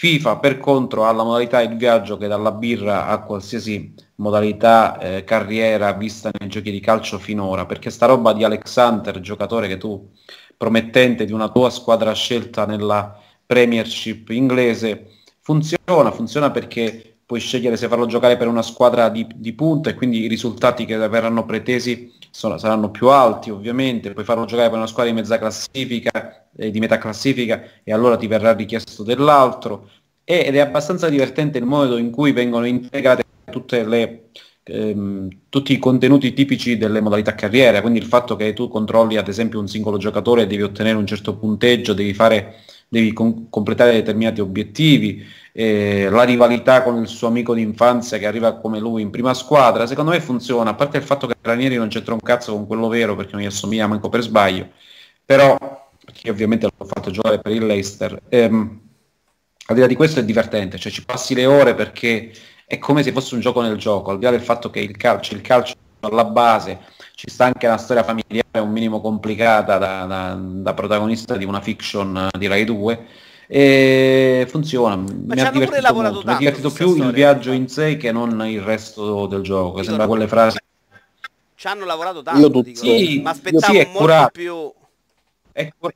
FIFA per contro ha la modalità il viaggio che dalla birra a qualsiasi modalità eh, carriera vista nei giochi di calcio finora, perché sta roba di Alex Hunter, giocatore che tu promettente di una tua squadra scelta nella Premiership inglese, funziona, funziona perché puoi scegliere se farlo giocare per una squadra di, di punta e quindi i risultati che verranno pretesi sono, saranno più alti ovviamente, puoi farlo giocare per una squadra di mezza classifica, eh, di metà classifica e allora ti verrà richiesto dell'altro. Ed è abbastanza divertente il modo in cui vengono integrate le, ehm, tutti i contenuti tipici delle modalità carriera, quindi il fatto che tu controlli ad esempio un singolo giocatore e devi ottenere un certo punteggio, devi, fare, devi com- completare determinati obiettivi, eh, la rivalità con il suo amico d'infanzia che arriva come lui in prima squadra, secondo me funziona, a parte il fatto che Ranieri non c'entra un cazzo con quello vero perché non gli assomiglia manco per sbaglio, però, perché ovviamente l'ho fatto giocare per il Leicester, ehm, al di là di questo è divertente, cioè ci passi le ore perché è come se fosse un gioco nel gioco, al di là del fatto che il calcio, il calcio alla base, ci sta anche una storia familiare un minimo complicata da, da, da protagonista di una fiction di Rai 2, e funziona. Ma mi ha divertito, molto. mi ha divertito più storia, il viaggio in sé che non il resto del gioco, che sembra quelle frasi. Ci hanno lavorato tanto, io dico, sì, ma aspettavo sì, molto più... È cur-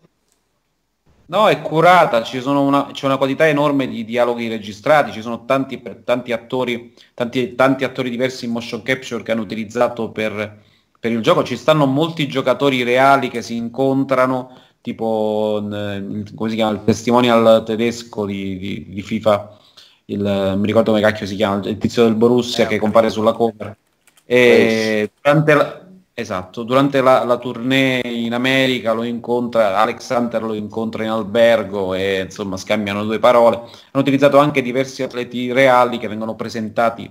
No, è curata, una, c'è una quantità enorme di dialoghi registrati, ci sono tanti, tanti, attori, tanti, tanti attori diversi in motion capture che hanno utilizzato per, per, il gioco, ci stanno molti giocatori reali che si incontrano, tipo come si chiama, il testimonial tedesco di, di, di FIFA, il, mi ricordo come cacchio si chiama, il tizio del Borussia eh, che compare sulla cover. E durante la, Esatto, durante la, la, tournée in America lo incontra, Alex Hunter lo incontra in albergo e insomma scambiano due parole. Hanno utilizzato anche diversi atleti reali che vengono presentati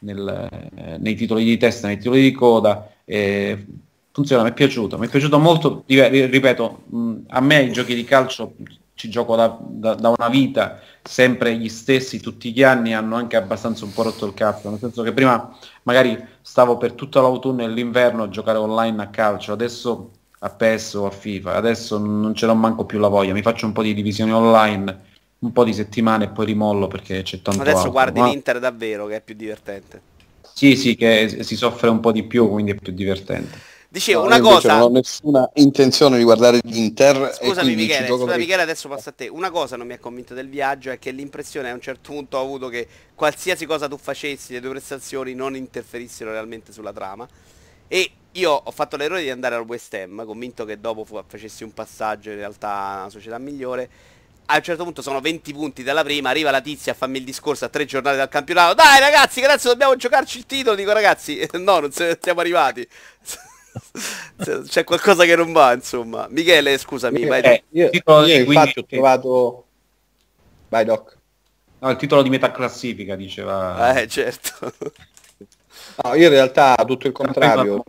nel, eh, nei titoli di testa, nei titoli di coda. E funziona, mi è piaciuto, mi è piaciuto molto, ripeto, mh, a me i giochi di calcio ci gioco da, da, da, una vita, sempre gli stessi tutti gli anni, hanno anche abbastanza un po' rotto il cazzo, nel senso che prima magari stavo per tutto l'autunno e l'inverno a giocare online a calcio, adesso a PES o a FIFA, adesso non ce l'ho manco più la voglia, mi faccio un po' di divisioni online, un po' di settimane e poi rimollo perché c'è tanto Adesso altro. guardi ma... l'Inter davvero che è più divertente. Sì, sì, che si soffre un po' di più, quindi è più divertente. Dicevo no, una cosa. Non ho nessuna intenzione di guardare l'Inter. Scusami Michele, scusami Michele, adesso passo a te. Una cosa non mi ha convinto del viaggio è che l'impressione a un certo punto ho avuto che qualsiasi cosa tu facessi, le tue prestazioni non interferissero realmente sulla trama. E io ho fatto l'errore di andare al West Ham, convinto che dopo facessi un passaggio in realtà a una società migliore. A un certo punto sono 20 punti dalla prima, arriva la tizia a farmi il discorso a tre giornate dal campionato. Dai ragazzi, grazie, dobbiamo giocarci il titolo. Dico ragazzi, no, non siamo arrivati. C'è qualcosa che non va, insomma. Michele, scusami, vai. Eh, io, io, io infatti ho trovato... Vai, Doc. No, il titolo di metà classifica, diceva. Eh, certo. No, io in realtà tutto il contrario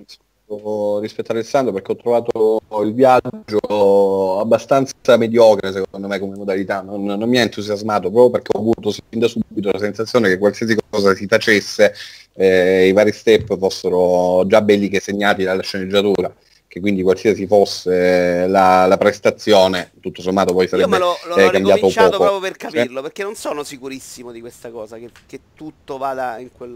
rispetto a Alessandro perché ho trovato il viaggio abbastanza mediocre secondo me come modalità, non, non mi ha entusiasmato proprio perché ho avuto sin da subito la sensazione che qualsiasi cosa si facesse eh, i vari step fossero già belli che segnati dalla sceneggiatura che quindi qualsiasi fosse la, la, prestazione, tutto sommato poi sarebbe Io me lo, lo eh, cambiato poco. proprio per capirlo, perché non sono sicurissimo di questa cosa, che, che, tutto vada in quel...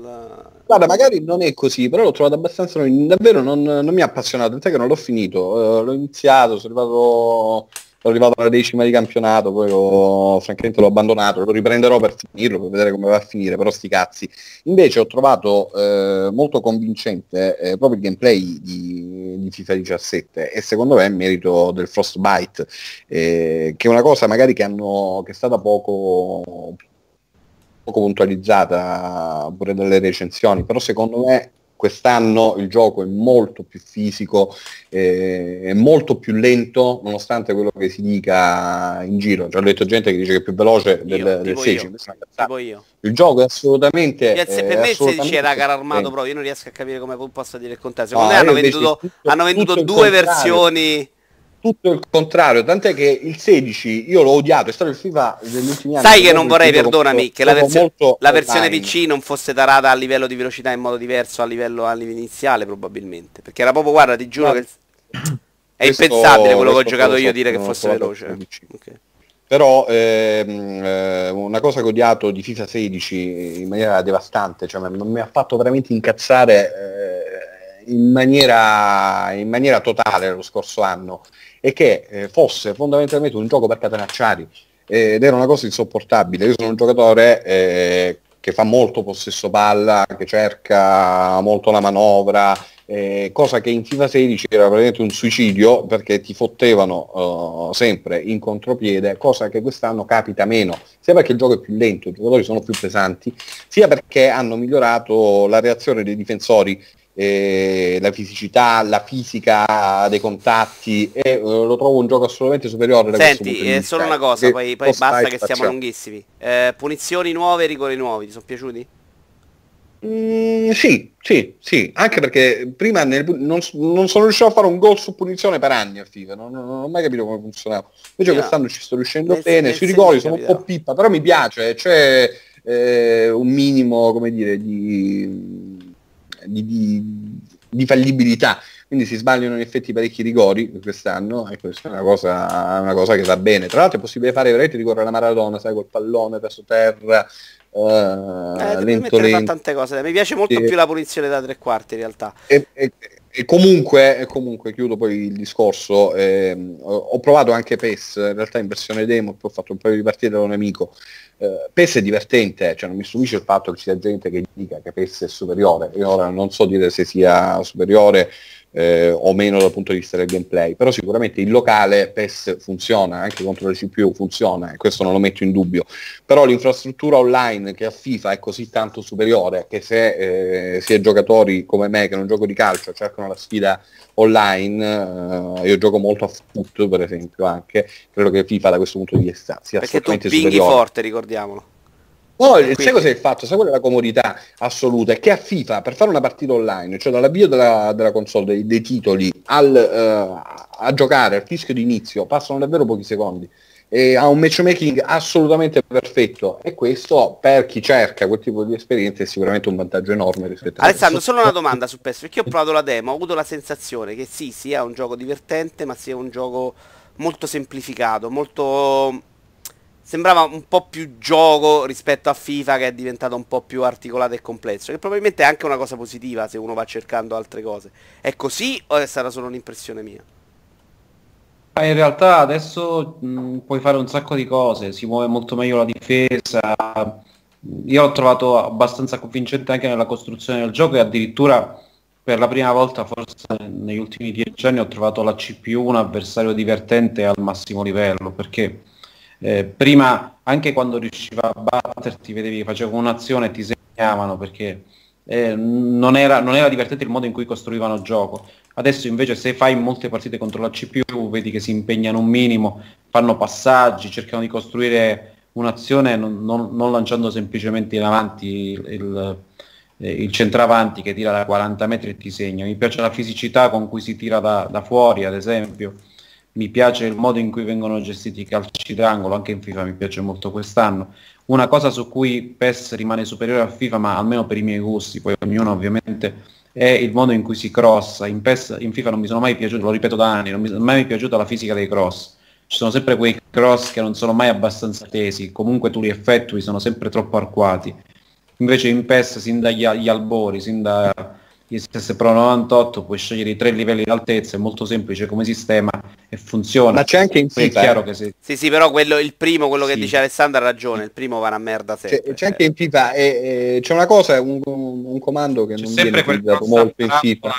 Guarda, magari non è così, però l'ho trovato abbastanza... davvero non, non mi ha appassionato, tant'è che non l'ho finito, uh, l'ho iniziato, sono arrivato sono arrivato alla decima di campionato, poi ho, francamente l'ho abbandonato, lo riprenderò per finirlo, per vedere come va a finire, però sti cazzi. Invece ho trovato eh, molto convincente eh, proprio il gameplay di, di, FIFA 17 e secondo me è merito del Frostbite, eh, che è una cosa magari che, hanno, che è stata poco poco puntualizzata pure dalle recensioni, però secondo me quest'anno il gioco è molto più fisico, eh, è molto più lento, nonostante quello che si dica in giro. Cioè, ho letto gente che dice che è più veloce del, io, del 16. Io. Il gioco è assolutamente... Yes, eh, per me il 16 era caro armato proprio, io non riesco a capire come posso dire il contrario. Secondo no, me hanno venduto, hanno venduto due versioni tutto il contrario, tant'è che il 16 io l'ho odiato, è stato il FIFA degli ultimi anni. Sai che non vorrei, perdonami, che la, versione, la versione PC non fosse tarata a livello di velocità in modo diverso a livello, a livello iniziale probabilmente, perché era proprio, guarda, ti giuro no. che è questo, impensabile quello che ho giocato io dire che fosse veloce. Okay. Però ehm, eh, una cosa che ho odiato di FIFA 16 in maniera devastante, cioè non mi ha fatto veramente incazzare eh, in, maniera, in maniera totale lo scorso anno e che eh, fosse fondamentalmente un gioco per catenacciari ed era una cosa insopportabile. Io sono un giocatore eh, che fa molto possesso palla, che cerca molto la manovra, eh, cosa che in FIFA 16 era praticamente un suicidio perché ti fottevano uh, sempre in contropiede, cosa che quest'anno capita meno, sia perché il gioco è più lento, i giocatori sono più pesanti, sia perché hanno migliorato la reazione dei difensori eh, la fisicità, la fisica dei contatti e uh, lo trovo un gioco assolutamente superiore. Senti, eh, solo una cosa, poi, poi basta che siamo lunghissimi. Eh, punizioni nuove, rigori nuovi, ti sono piaciuti? Mm, sì, sì, sì, anche perché prima nel, non, non, sono riuscito a fare un gol su punizione per anni a FIFA, non, non, non ho mai capito come funzionava. Invece no. quest'anno ci sto riuscendo nel, bene, nel sui rigori sono un po' pippa, però mi piace, c'è eh, un minimo, come dire, di, di, di, di fallibilità quindi si sbagliano in effetti parecchi rigori quest'anno e questa è una cosa, una cosa, che va bene. Tra l'altro è possibile fare veramente rigore alla Maradona, sai, col pallone verso terra, Uh, eh, lento, lento. tante cose. Mi piace molto sì. più la punizione da tre quarti in realtà. E, e, e, comunque, e comunque, chiudo poi il discorso, eh, ho provato anche PES, in realtà in versione demo, poi ho fatto un paio di partite da un amico. Eh, PES è divertente, cioè non mi stupisce il fatto che ci sia gente che dica che PES è superiore. Io ora non so dire se sia superiore eh, o meno dal punto di vista del gameplay, però sicuramente il locale PES funziona, anche contro le CPU funziona e questo non lo metto in dubbio, però l'infrastruttura online che a FIFA è così tanto superiore che se eh, sia giocatori come me che non gioco di calcio cercano la sfida online, eh, io gioco molto a foot per esempio anche, credo che FIFA da questo punto di vista sia Perché tu pinghi forte, ricordiamolo. No, Quindi... sai cos'è il fatto? Sai qual è la comodità assoluta? È che a FIFA, per fare una partita online, cioè dall'avvio della, della console, dei, dei titoli, al, uh, a giocare, al fischio di inizio, passano davvero pochi secondi. E ha un matchmaking assolutamente perfetto e questo per chi cerca quel tipo di esperienza è sicuramente un vantaggio enorme rispetto a Alessandro, solo una domanda su PES, perché ho provato la demo, ho avuto la sensazione che sì, sia un gioco divertente, ma sia un gioco molto semplificato, molto sembrava un po' più gioco rispetto a FIFA che è diventato un po' più articolato e complesso, che probabilmente è anche una cosa positiva se uno va cercando altre cose. È così o è stata solo un'impressione mia? In realtà adesso mh, puoi fare un sacco di cose, si muove molto meglio la difesa. Io l'ho trovato abbastanza convincente anche nella costruzione del gioco e addirittura per la prima volta forse negli ultimi dieci anni ho trovato la CPU un avversario divertente al massimo livello perché eh, prima anche quando riusciva a batterti vedevi che faceva un'azione e ti segnavano perché eh, non, era, non, era, divertente il modo in cui costruivano il gioco. Adesso invece se fai molte partite contro la CPU vedi che si impegnano un minimo, fanno passaggi, cercano di costruire un'azione non, non, non lanciando semplicemente in avanti il, il, eh, il, centravanti che tira da 40 metri e ti segna. Mi piace la fisicità con cui si tira da, da fuori, ad esempio mi piace il modo in cui vengono gestiti i calci d'angolo, anche in FIFA mi piace molto quest'anno. Una cosa su cui PES rimane superiore a FIFA, ma almeno per i miei gusti, poi ognuno ovviamente, è il modo in cui si crossa. In, PES, in FIFA non mi sono mai piaciuto, lo ripeto da anni, non mi è mai piaciuta la fisica dei cross. Ci sono sempre quei cross che non sono mai abbastanza tesi, comunque tu li effettui, sono sempre troppo arcuati. Invece in PES sin dagli albori, sin da ISS Pro 98 puoi scegliere i tre livelli di altezza, è molto semplice come sistema e funziona. Ma c'è anche in FIFA. È chiaro eh? che sì. sì, sì, però quello, il primo, quello sì. che dice Alessandro ha ragione, il primo va una merda sempre. C'è, c'è anche in FIFA, e, e, c'è una cosa, un, un comando che c'è non viene utilizzato molto in FIFA.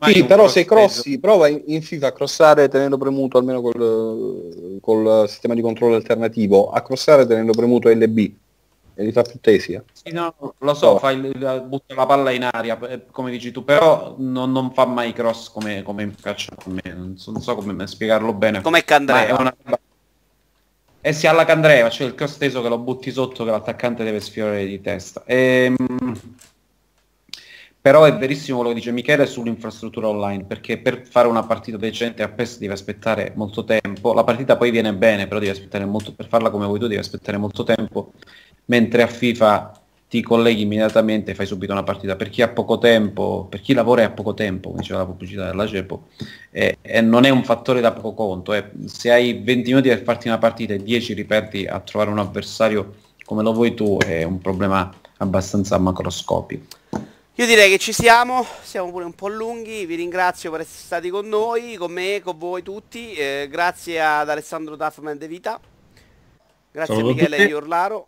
Sì, però se crossi, prova in, in, FIFA a crossare tenendo premuto, almeno col, col sistema di controllo alternativo, a crossare tenendo premuto LB e li fa più tesi. Eh? Sì, no, lo so, oh. fai, butta la palla in aria, eh, come dici tu, però non, non fa mai cross come, come piacciono a me, non so, non so come spiegarlo bene. Come Candreva. Una... Eh sì, alla Candreva, cioè il cross teso che lo butti sotto che l'attaccante deve sfiorare di testa. Ehm... Però è verissimo quello che dice Michele sull'infrastruttura online, perché per fare una partita decente a PES devi aspettare molto tempo, la partita poi viene bene, però devi aspettare molto, per farla come vuoi tu devi aspettare molto tempo mentre a FIFA ti colleghi immediatamente e fai subito una partita. Per chi ha poco tempo, per chi lavora e ha poco tempo, come diceva la pubblicità della CEPO, eh, eh, non è un fattore da poco conto. Eh. Se hai 20 minuti per farti una partita e 10 riperdi a trovare un avversario come lo vuoi tu, è un problema abbastanza macroscopico. Io direi che ci siamo, siamo pure un po' lunghi, vi ringrazio per essere stati con noi, con me, con voi tutti, eh, grazie ad Alessandro Duffman De Vita, grazie Saluto a Michele Iorlaro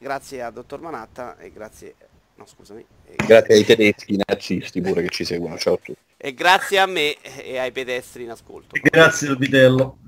grazie a Dottor Manatta e grazie... No, scusami. E, Grazie ai tedeschi nazisti pure che ci seguono. Ciao a tutti. e grazie a me e ai pedestri in ascolto. Grazie al vitello.